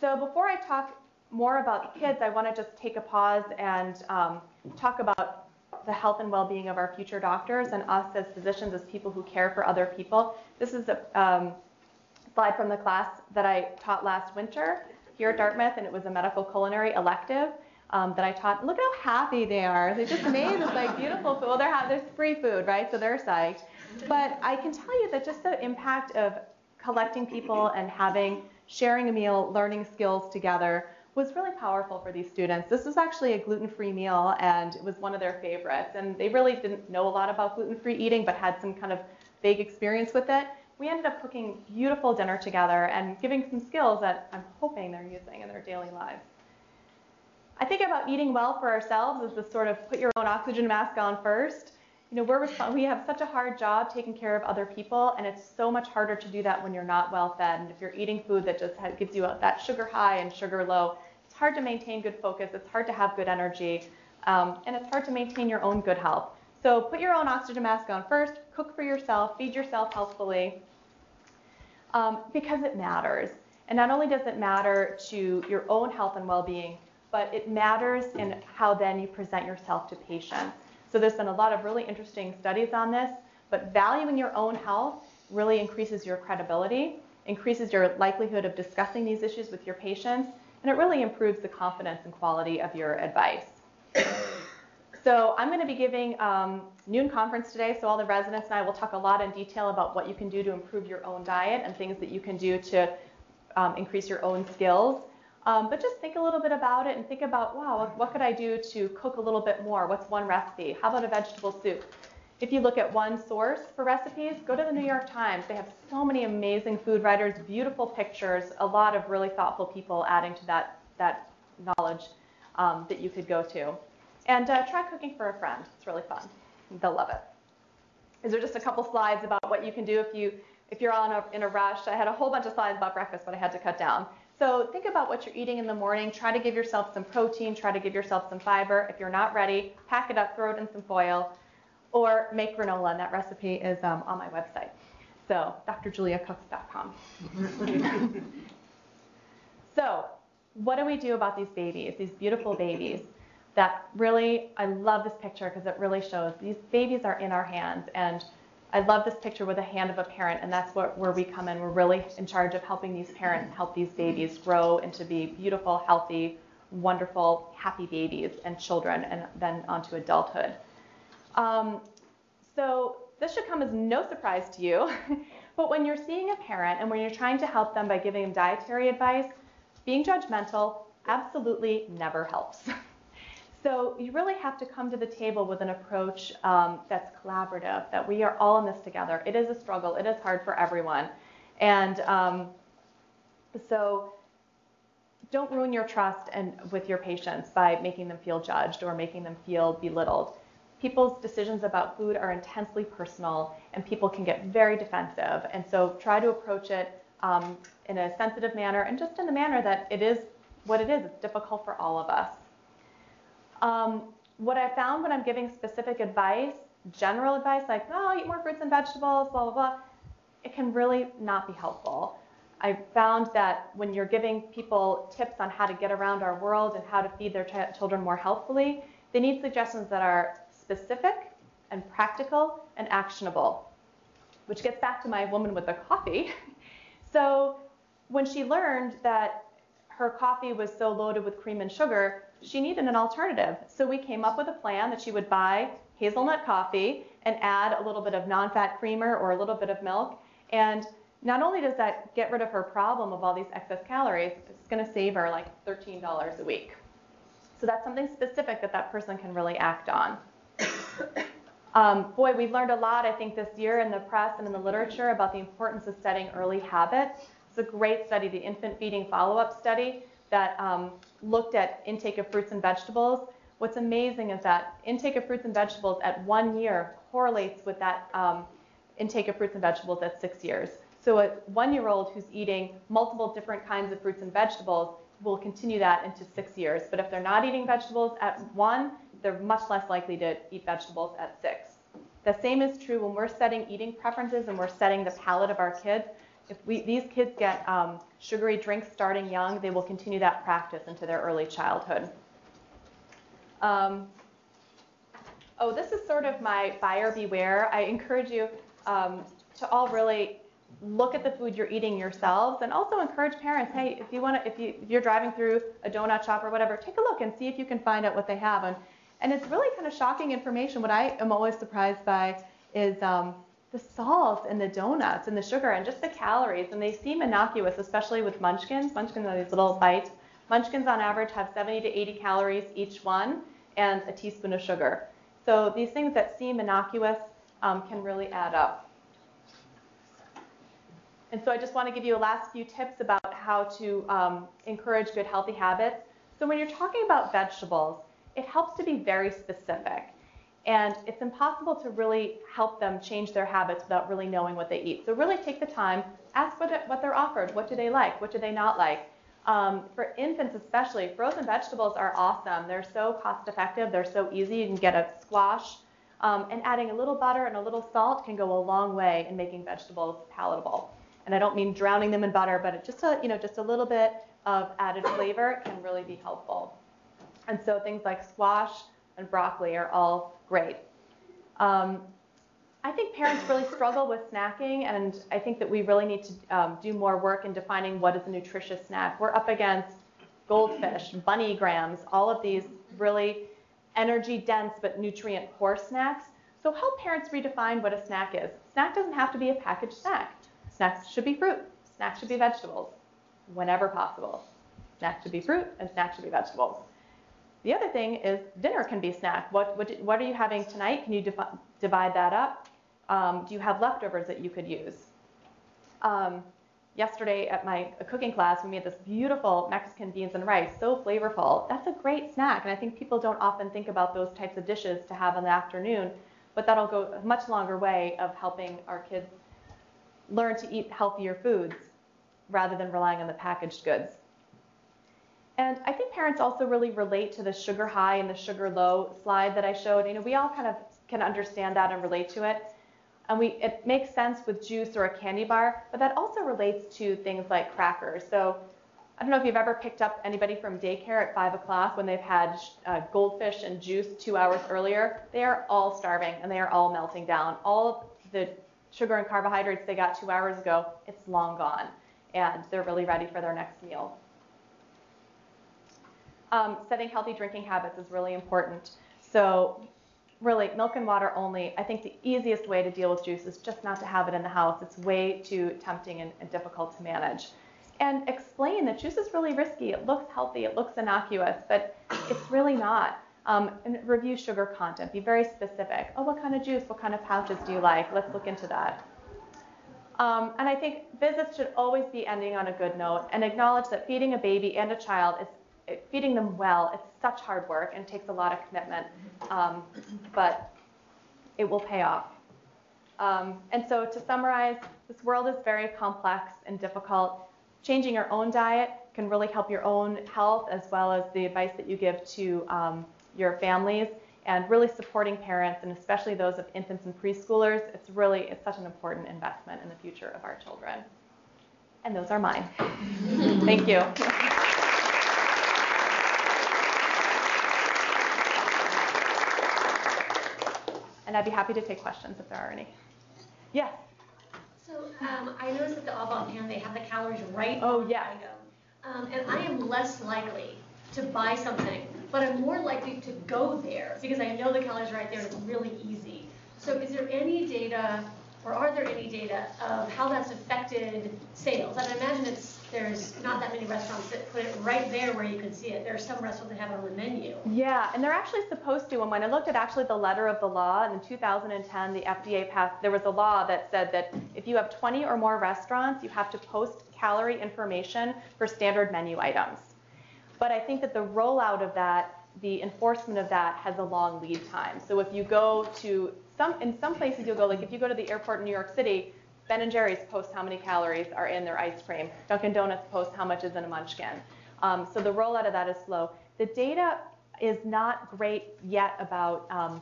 so before I talk more about the kids, I want to just take a pause and um, talk about the health and well-being of our future doctors and us as physicians, as people who care for other people. This is a um, slide from the class that I taught last winter here at Dartmouth, and it was a medical culinary elective um, that I taught. Look how happy they are. They just made this like beautiful food. Well, they're ha- there's free food, right? So they're psyched. But I can tell you that just the impact of collecting people and having sharing a meal, learning skills together was really powerful for these students. This was actually a gluten-free meal and it was one of their favorites. And they really didn't know a lot about gluten-free eating but had some kind of vague experience with it. We ended up cooking beautiful dinner together and giving some skills that I'm hoping they're using in their daily lives. I think about eating well for ourselves as the sort of put your own oxygen mask on first. you know, we're we have such a hard job taking care of other people, and it's so much harder to do that when you're not well fed. And if you're eating food that just gives you that sugar high and sugar low, hard to maintain good focus. It's hard to have good energy, um, and it's hard to maintain your own good health. So put your own oxygen mask on first. Cook for yourself. Feed yourself healthfully, um, because it matters. And not only does it matter to your own health and well-being, but it matters in how then you present yourself to patients. So there's been a lot of really interesting studies on this, but valuing your own health really increases your credibility, increases your likelihood of discussing these issues with your patients, and it really improves the confidence and quality of your advice. So I'm going to be giving um, noon conference today, so all the residents and I will talk a lot in detail about what you can do to improve your own diet and things that you can do to um, increase your own skills. Um, but just think a little bit about it and think about, wow, what, what could I do to cook a little bit more? What's one recipe? How about a vegetable soup? If you look at one source for recipes, go to the New York Times. They have so many amazing food writers, beautiful pictures, a lot of really thoughtful people adding to that, that knowledge um, that you could go to. And uh, try cooking for a friend. It's really fun. They'll love it. Is there just a couple slides about what you can do if you if you're on a, in a rush? I had a whole bunch of slides about breakfast, but I had to cut down. So think about what you're eating in the morning. Try to give yourself some protein. Try to give yourself some fiber. If you're not ready, pack it up, throw it in some foil, or make granola. And that recipe is um, on my website. So drjuliacooks.com. <laughs> so what do we do about these babies, these beautiful babies? That really, I love this picture because it really shows these babies are in our hands and I love this picture with the hand of a parent, and that's what, where we come in. We're really in charge of helping these parents help these babies grow into be beautiful, healthy, wonderful, happy babies and children, and then onto adulthood. Um, so this should come as no surprise to you, <laughs> but when you're seeing a parent and when you're trying to help them by giving them dietary advice, being judgmental absolutely never helps. <laughs> So you really have to come to the table with an approach um, that's collaborative, that we are all in this together. It is a struggle. It is hard for everyone. And um, so don't ruin your trust and with your patients by making them feel judged or making them feel belittled. People's decisions about food are intensely personal, and people can get very defensive. And so try to approach it um, in a sensitive manner and just in the manner that it is what it is. It's difficult for all of us. Um, what I found when I'm giving specific advice, general advice like, oh, eat more fruits and vegetables, blah, blah, blah, it can really not be helpful. I found that when you're giving people tips on how to get around our world and how to feed their ch- children more healthfully, they need suggestions that are specific and practical and actionable, which gets back to my woman with the coffee. <laughs> so when she learned that her coffee was so loaded with cream and sugar, she needed an alternative. So we came up with a plan that she would buy hazelnut coffee and add a little bit of non-fat creamer or a little bit of milk. And not only does that get rid of her problem of all these excess calories, it's going to save her like $13 a week. So that's something specific that that person can really act on. Um, boy, we've learned a lot, I think, this year in the press and in the literature about the importance of setting early habits. It's a great study, the infant feeding follow-up study that um, looked at intake of fruits and vegetables. What's amazing is that intake of fruits and vegetables at one year correlates with that um, intake of fruits and vegetables at six years. So a one-year-old who's eating multiple different kinds of fruits and vegetables will continue that into six years. But if they're not eating vegetables at one, they're much less likely to eat vegetables at six. The same is true when we're setting eating preferences and we're setting the palate of our kids if we, these kids get um, sugary drinks starting young, they will continue that practice into their early childhood. Um, oh, this is sort of my buyer beware. I encourage you um, to all really look at the food you're eating yourselves and also encourage parents, hey, if you want to, if, you, if you're driving through a donut shop or whatever, take a look and see if you can find out what they have. And, and it's really kind of shocking information. What I am always surprised by is um, the salt and the donuts and the sugar and just the calories. And they seem innocuous, especially with munchkins. Munchkins are these little bites. Munchkins on average have 70 to 80 calories each one and a teaspoon of sugar. So these things that seem innocuous um, can really add up. And so I just want to give you a last few tips about how to um, encourage good healthy habits. So when you're talking about vegetables, it helps to be very specific. And it's impossible to really help them change their habits without really knowing what they eat. So really take the time, ask what, what they're offered. What do they like? What do they not like? Um, for infants especially, frozen vegetables are awesome. They're so cost effective. They're so easy. You can get a squash. Um, and adding a little butter and a little salt can go a long way in making vegetables palatable. And I don't mean drowning them in butter, but just a, you know, just a little bit of added flavor can really be helpful. And so things like squash and broccoli are all great. Um, I think parents really <laughs> struggle with snacking, and I think that we really need to um, do more work in defining what is a nutritious snack. We're up against goldfish, <clears throat> Bunny Grahams, all of these really energy dense but nutrient poor snacks. So help parents redefine what a snack is. Snack doesn't have to be a packaged snack. Snacks should be fruit. Snacks should be vegetables, whenever possible. Snacks should be fruit, and snacks should be vegetables. The other thing is dinner can be snack. What, what, what are you having tonight? Can you divide that up? Um, do you have leftovers that you could use? Um, yesterday at my cooking class, we made this beautiful Mexican beans and rice, so flavorful. That's a great snack, and I think people don't often think about those types of dishes to have in the afternoon, but that'll go a much longer way of helping our kids learn to eat healthier foods rather than relying on the packaged goods. And I think parents also really relate to the sugar high and the sugar low slide that I showed. You know, we all kind of can understand that and relate to it. And we, it makes sense with juice or a candy bar, but that also relates to things like crackers. So I don't know if you've ever picked up anybody from daycare at 5 o'clock when they've had uh, goldfish and juice two hours earlier. They are all starving and they are all melting down. All the sugar and carbohydrates they got two hours ago, it's long gone. And they're really ready for their next meal. Um, setting healthy drinking habits is really important. So really, milk and water only. I think the easiest way to deal with juice is just not to have it in the house. It's way too tempting and, and difficult to manage. And explain that juice is really risky. It looks healthy, it looks innocuous, but it's really not. Um, and review sugar content. Be very specific. Oh, what kind of juice? What kind of pouches do you like? Let's look into that. Um, and I think visits should always be ending on a good note and acknowledge that feeding a baby and a child is feeding them well, it's such hard work and takes a lot of commitment, um, but it will pay off. Um, and so to summarize, this world is very complex and difficult. Changing your own diet can really help your own health as well as the advice that you give to um, your families and really supporting parents and especially those of infants and preschoolers. It's really, it's such an important investment in the future of our children. And those are mine. <laughs> Thank you. And I'd be happy to take questions if there are any. Yes. So um, I noticed at the Au Bon Pain they have the calories right oh, yeah. Um, and I am less likely to buy something, but I'm more likely to go there because I know the calories are right there and it's really easy. So is there any data or are there any data of how that's affected sales? I imagine it's there's not that many restaurants that put it right there where you can see it. There are some restaurants that have it on the menu. Yeah, and they're actually supposed to. And when I looked at actually the letter of the law in 2010, the FDA passed, there was a law that said that if you have 20 or more restaurants, you have to post calorie information for standard menu items. But I think that the rollout of that, the enforcement of that has a long lead time. So if you go to some, in some places you'll go, like if you go to the airport in New York City, Ben and Jerry's post how many calories are in their ice cream. Dunkin' Donuts posts how much is in a munchkin. Um, so the rollout of that is slow. The data is not great yet about um,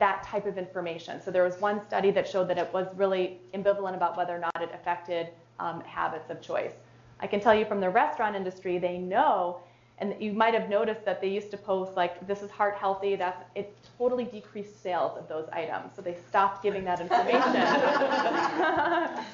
that type of information. So there was one study that showed that it was really ambivalent about whether or not it affected um, habits of choice. I can tell you from the restaurant industry, they know and you might have noticed that they used to post like this is heart healthy that's it totally decreased sales of those items. So they stopped giving that information. <laughs> I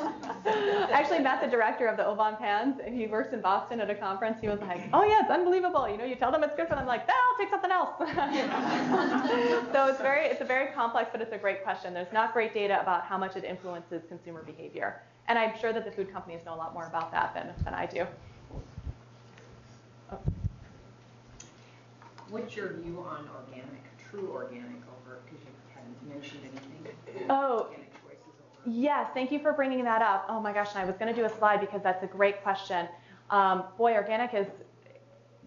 actually met the director of the Au Pans. And he works in boston at a conference. He was like oh yeah it's unbelievable. You know you tell them it's good for them. I'm like no i'll take something else. <laughs> So it's very it's a very complex but it's a great question. There's not great data about how much it influences consumer behavior. And i'm sure that the food companies know a lot more about that than, than i do. Oh. What's your view on organic, true organic over, because you hadn't mentioned anything? Oh, Yes, thank you for bringing that up. Oh my gosh, and I was going to do a slide because that's a great question. Um, boy, organic is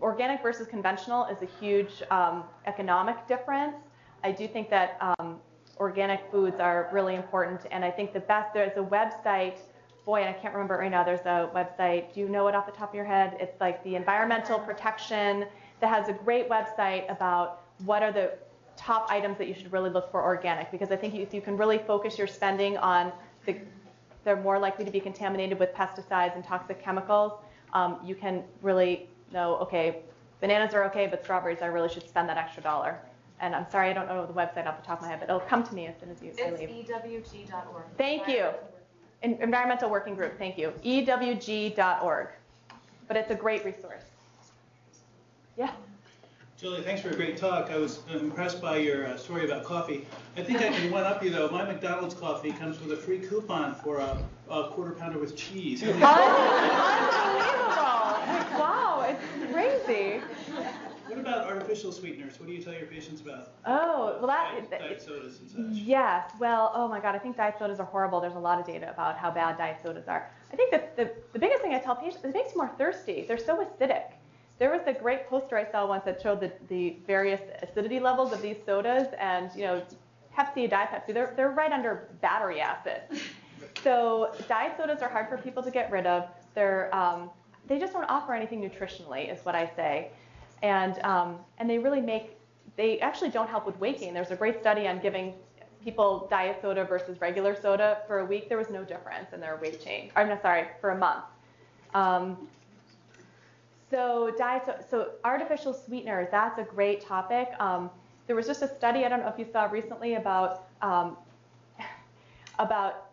organic versus conventional is a huge um, economic difference. I do think that um, organic foods are really important, and I think the best there's a website. Boy, and I can't remember right now. There's a website. Do you know it off the top of your head? It's like the Environmental Protection that has a great website about what are the top items that you should really look for organic because I think if you can really focus your spending on the they're more likely to be contaminated with pesticides and toxic chemicals, um, you can really know, okay, bananas are okay, but strawberries, I really should spend that extra dollar. And I'm sorry, I don't know the website off the top of my head, but it'll come to me as soon as you I It's leave. ewg.org. Thank you. Environmental Working Group, thank you. EWG.org. But it's a great resource. Yeah. Julie, thanks for a great talk. I was impressed by your uh, story about coffee. I think I can one up you though. My McDonald's coffee comes with a free coupon for a, a quarter pounder with cheese. <laughs> Unbelievable. Wow, it's crazy. what about artificial sweeteners? What do you tell your patients about? Oh, well, Diet, that. diet sodas and such. Yes. Well, oh my God, I think diet sodas are horrible. There's a lot of data about how bad diet sodas are. I think that the, the biggest thing I tell patients is it makes you more thirsty. They're so acidic. There was a great poster I saw once that showed the, the various acidity levels of these sodas, and you know, Pepsi, Diet Pepsi, they're, they're right under battery acid. <laughs> So diet sodas are hard for people to get rid of. They're, um, they just don't offer anything nutritionally, is what I say. And, um, and they really make, they actually don't help with weight gain. There's a great study on giving people diet soda versus regular soda for a week. There was no difference in their weight change. I'm not sorry, for a month. Um, so diet, so, so artificial sweeteners, that's a great topic. Um, there was just a study, I don't know if you saw recently about, um, <laughs> about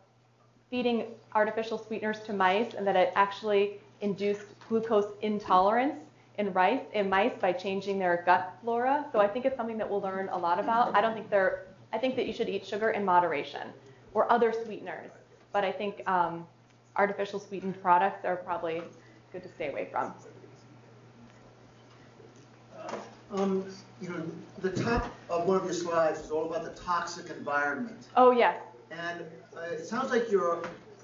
feeding artificial sweeteners to mice and that it actually induced glucose intolerance in rice in mice by changing their gut flora. So I think it's something that we'll learn a lot about. I don't think they're I think that you should eat sugar in moderation or other sweeteners, but I think um, artificial sweetened products are probably good to stay away from. Um, you know, the top of one of your slides is all about the toxic environment. Oh yes, And uh, it sounds like you're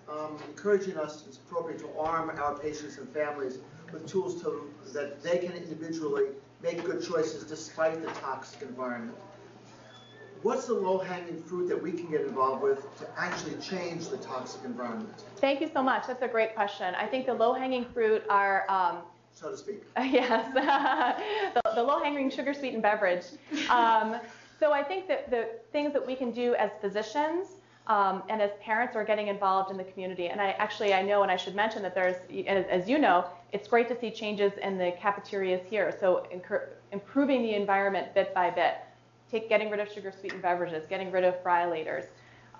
um, encouraging us, it's appropriate to arm our patients and families with tools to, that they can individually make good choices despite the toxic environment. What's the low-hanging fruit that we can get involved with to actually change the toxic environment, thank you so much. That's a great question. I think the low-hanging fruit are um, so to speak? <laughs> yes, <laughs> the, the low-hanging sugar-sweetened beverage. <laughs> Um, so I think that the things that we can do as physicians um, and as parents are getting involved in the community. And I actually I know, and I should mention that there's, as, you know, it's great to see changes in the cafeterias here. So incur, improving the environment bit by bit, take getting rid of sugar-sweetened beverages, getting rid of friolators.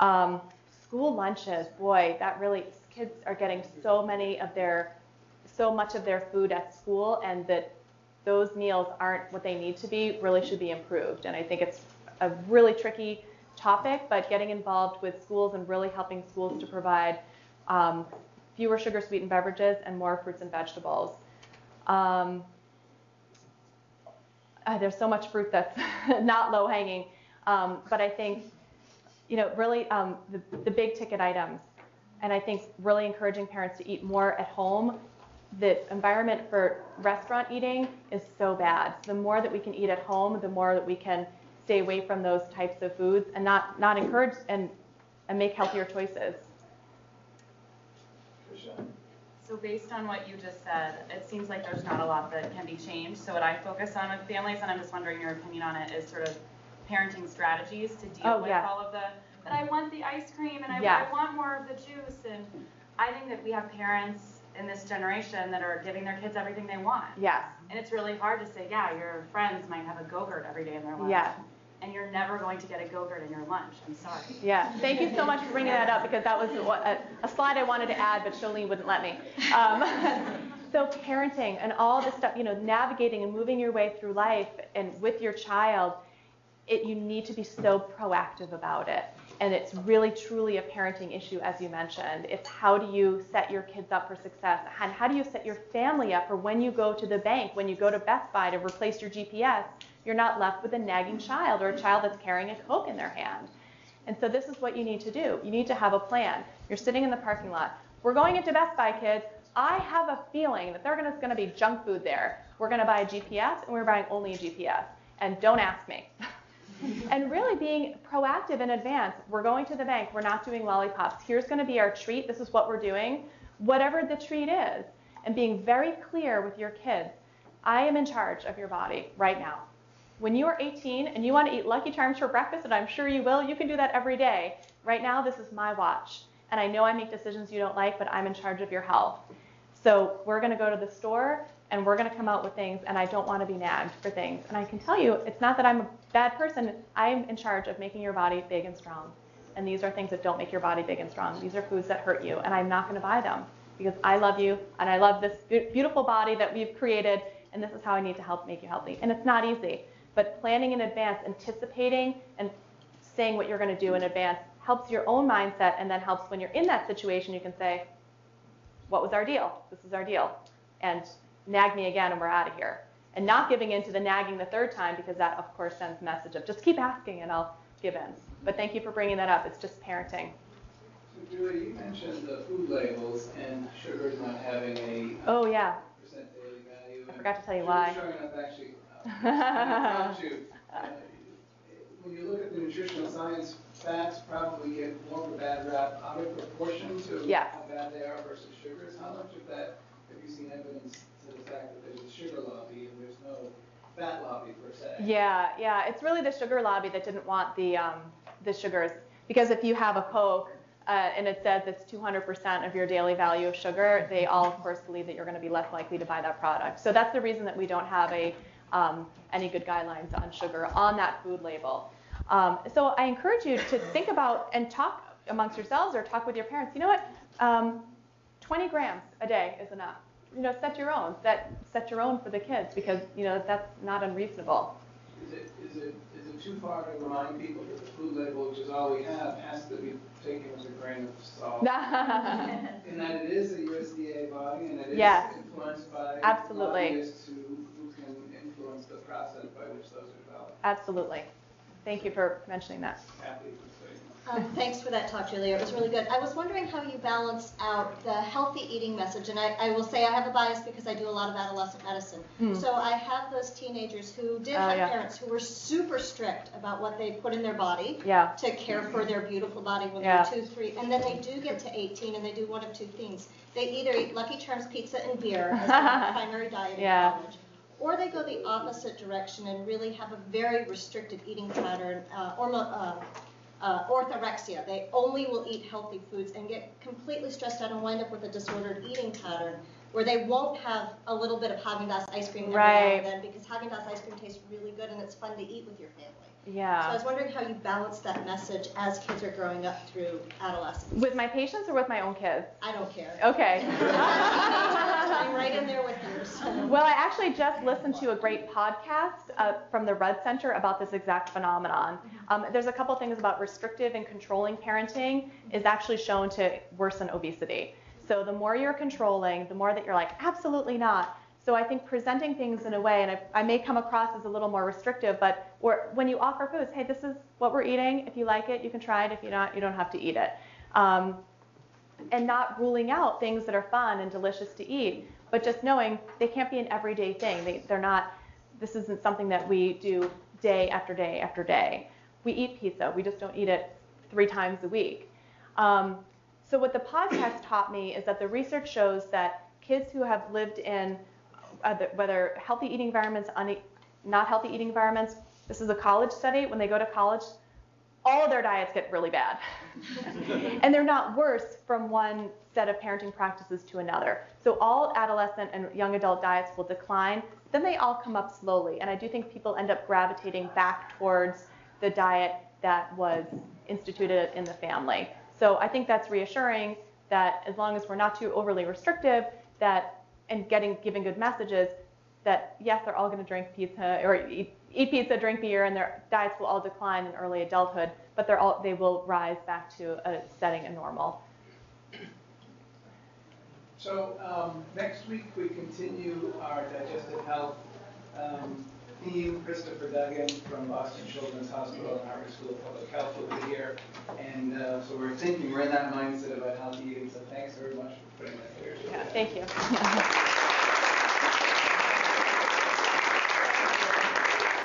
Um, school lunches, boy, that really kids are getting so many of their so much of their food at school and that those meals aren't what they need to be really should be improved. And I think it's a really tricky topic, but getting involved with schools and really helping schools to provide um, fewer sugar sweetened beverages and more fruits and vegetables. Um, uh, there's so much fruit that's <laughs> not low hanging, um, but I think, you know, really um, the, the big ticket items. And I think really encouraging parents to eat more at home the environment for restaurant eating is so bad. The more that we can eat at home, the more that we can stay away from those types of foods and not, not encourage and, and make healthier choices. So based on what you just said, it seems like there's not a lot that can be changed. So what I focus on with families, and I'm just wondering your opinion on it, is sort of parenting strategies to deal Oh, with yeah. all of the, but I want the ice cream and I, Yes. I want more of the juice. And I think that we have parents in this generation that are giving their kids everything they want. Yes, And it's really hard to say, yeah, your friends might have a Go-Gurt every day in their lunch. Yeah. And you're never going to get a Go-Gurt in your lunch. I'm sorry. yeah. Thank you so much for bringing that up because that was a, a slide I wanted to add, but Sholene wouldn't let me. Um, <laughs> so parenting and all this stuff, you know, navigating and moving your way through life and with your child, it, you need to be so proactive about it. And it's really truly a parenting issue, as you mentioned. It's how do you set your kids up for success? And how do you set your family up for when you go to the bank, when you go to Best Buy to replace your GPS, you're not left with a nagging child or a child that's carrying a Coke in their hand. And so this is what you need to do. You need to have a plan. You're sitting in the parking lot. We're going into Best Buy, kids. I have a feeling that there's going to be junk food there. We're going to buy a GPS, and we're buying only a GPS. And don't ask me. <laughs> and really being proactive in advance. We're going to the bank. We're not doing lollipops. Here's going to be our treat. This is what we're doing, whatever the treat is. And being very clear with your kids. I am in charge of your body right now. When you are 18 and you want to eat Lucky Charms for breakfast, and I'm sure you will, you can do that every day. Right now, this is my watch. And I know I make decisions you don't like, but I'm in charge of your health. So we're going to go to the store and we're going to come out with things, and I don't want to be nagged for things. And I can tell you, it's not that I'm a bad person. I'm in charge of making your body big and strong. And these are things that don't make your body big and strong. These are foods that hurt you, and I'm not going to buy them because I love you and I love this beautiful body that we've created, and this is how I need to help make you healthy. And it's not easy, but planning in advance, anticipating, and saying what you're going to do in advance helps your own mindset, and then helps when you're in that situation, you can say, What was our deal? This is our deal. And nag me again, and we're out of here. And not giving in to the nagging the third time, because that, of course, sends a message of just keep asking and I'll give in. But thank you for bringing that up. It's just parenting. So Julie, you mentioned the food labels and sugars not having a uh, Oh, yeah. percent daily value. I forgot to tell you why. Actually, uh, <laughs> prompt you. Uh, When you look at the nutritional science, fats probably get more of a bad rap out of proportion to Yes. how bad they are versus sugars. How much of that have you seen evidence to the fact that there's a sugar lobby and there's no fat lobby per se? Yeah, yeah. It's really the sugar lobby that didn't want the um, the sugars because if you have a Coke uh, and it says it's 200% of your daily value of sugar, they all of course believe that you're going to be less likely to buy that product. So that's the reason that we don't have a um, any good guidelines on sugar on that food label. Um, so I encourage you to think about and talk amongst yourselves or talk with your parents. You know what? Um, 20 grams a day is enough. You know, set your own. Set set your own for the kids because you know that's not unreasonable. Is it, is it, is it too far to remind people that the food label, which is all we have, has to be taken with a grain of salt? <laughs> In that it is a USDA body and it is Yes. influenced by Absolutely. who, who can influence the process by which those are developed. Absolutely. Thank you for mentioning that. Happy to say. Um, Thanks for that talk, Julia. It was really good. I was wondering how you balance out the healthy eating message. And I, I will say I have a bias because I do a lot of adolescent medicine. So I have those teenagers who did. Oh, have yeah. parents who were super strict about what they put in their body Yeah. to care for their beautiful body when Yeah. they're two, three. And then they do get to 18 and they do one of two things. They either eat Lucky Charms pizza and beer as their <laughs> primary diet in college. Or they go the opposite direction and really have a very restricted eating pattern, uh, or uh, uh, orthorexia. They only will eat healthy foods and get completely stressed out and wind up with a disordered eating pattern where they won't have a little bit of Haagen-Dazs ice cream every now Right. and then because Haagen-Dazs ice cream tastes really good and it's fun to eat with your family. Yeah. So I was wondering how you balance that message as kids are growing up through adolescence. With my patients or with my own kids? I don't care. Okay. <laughs> I'm right in there with you. So. Well, I actually just listened to a great podcast uh, from the Rudd Center about this exact phenomenon. Um, there's a couple things about restrictive and controlling parenting is actually shown to worsen obesity. So the more you're controlling, the more that you're like, absolutely not. So I think presenting things in a way, and I, I may come across as a little more restrictive, but where, when you offer foods, hey, this is what we're eating. If you like it, you can try it. If you not, you don't have to eat it. Um, and not ruling out things that are fun and delicious to eat, but just knowing they can't be an everyday thing. They, they're not, this isn't something that we do day after day after day. We eat pizza, we just don't eat it three times a week. Um, so, what the podcast taught me is that the research shows that kids who have lived in the- whether healthy eating environments, une- not healthy eating environments, this is a college study. When they go to college, all of their diets get really bad. <laughs> and they're not worse from one set of parenting practices to another. So all adolescent and young adult diets will decline, then they all come up slowly. And I do think people end up gravitating back towards the diet that was instituted in the family. So I think that's reassuring that as long as we're not too overly restrictive, that and getting giving good messages, that yes, they're all going to drink pizza or eat, eat pizza, drink beer, and their diets will all decline in early adulthood, but they're all they will rise back to a setting a normal. So um, next week we continue our digestive health um, theme. Christopher Duggan from Boston Children's Hospital and Harvard School of Public Health will be here. And uh, so we're thinking, we're in that mindset about healthy eating. So thanks very much for putting that together. Yeah, thank you. <laughs>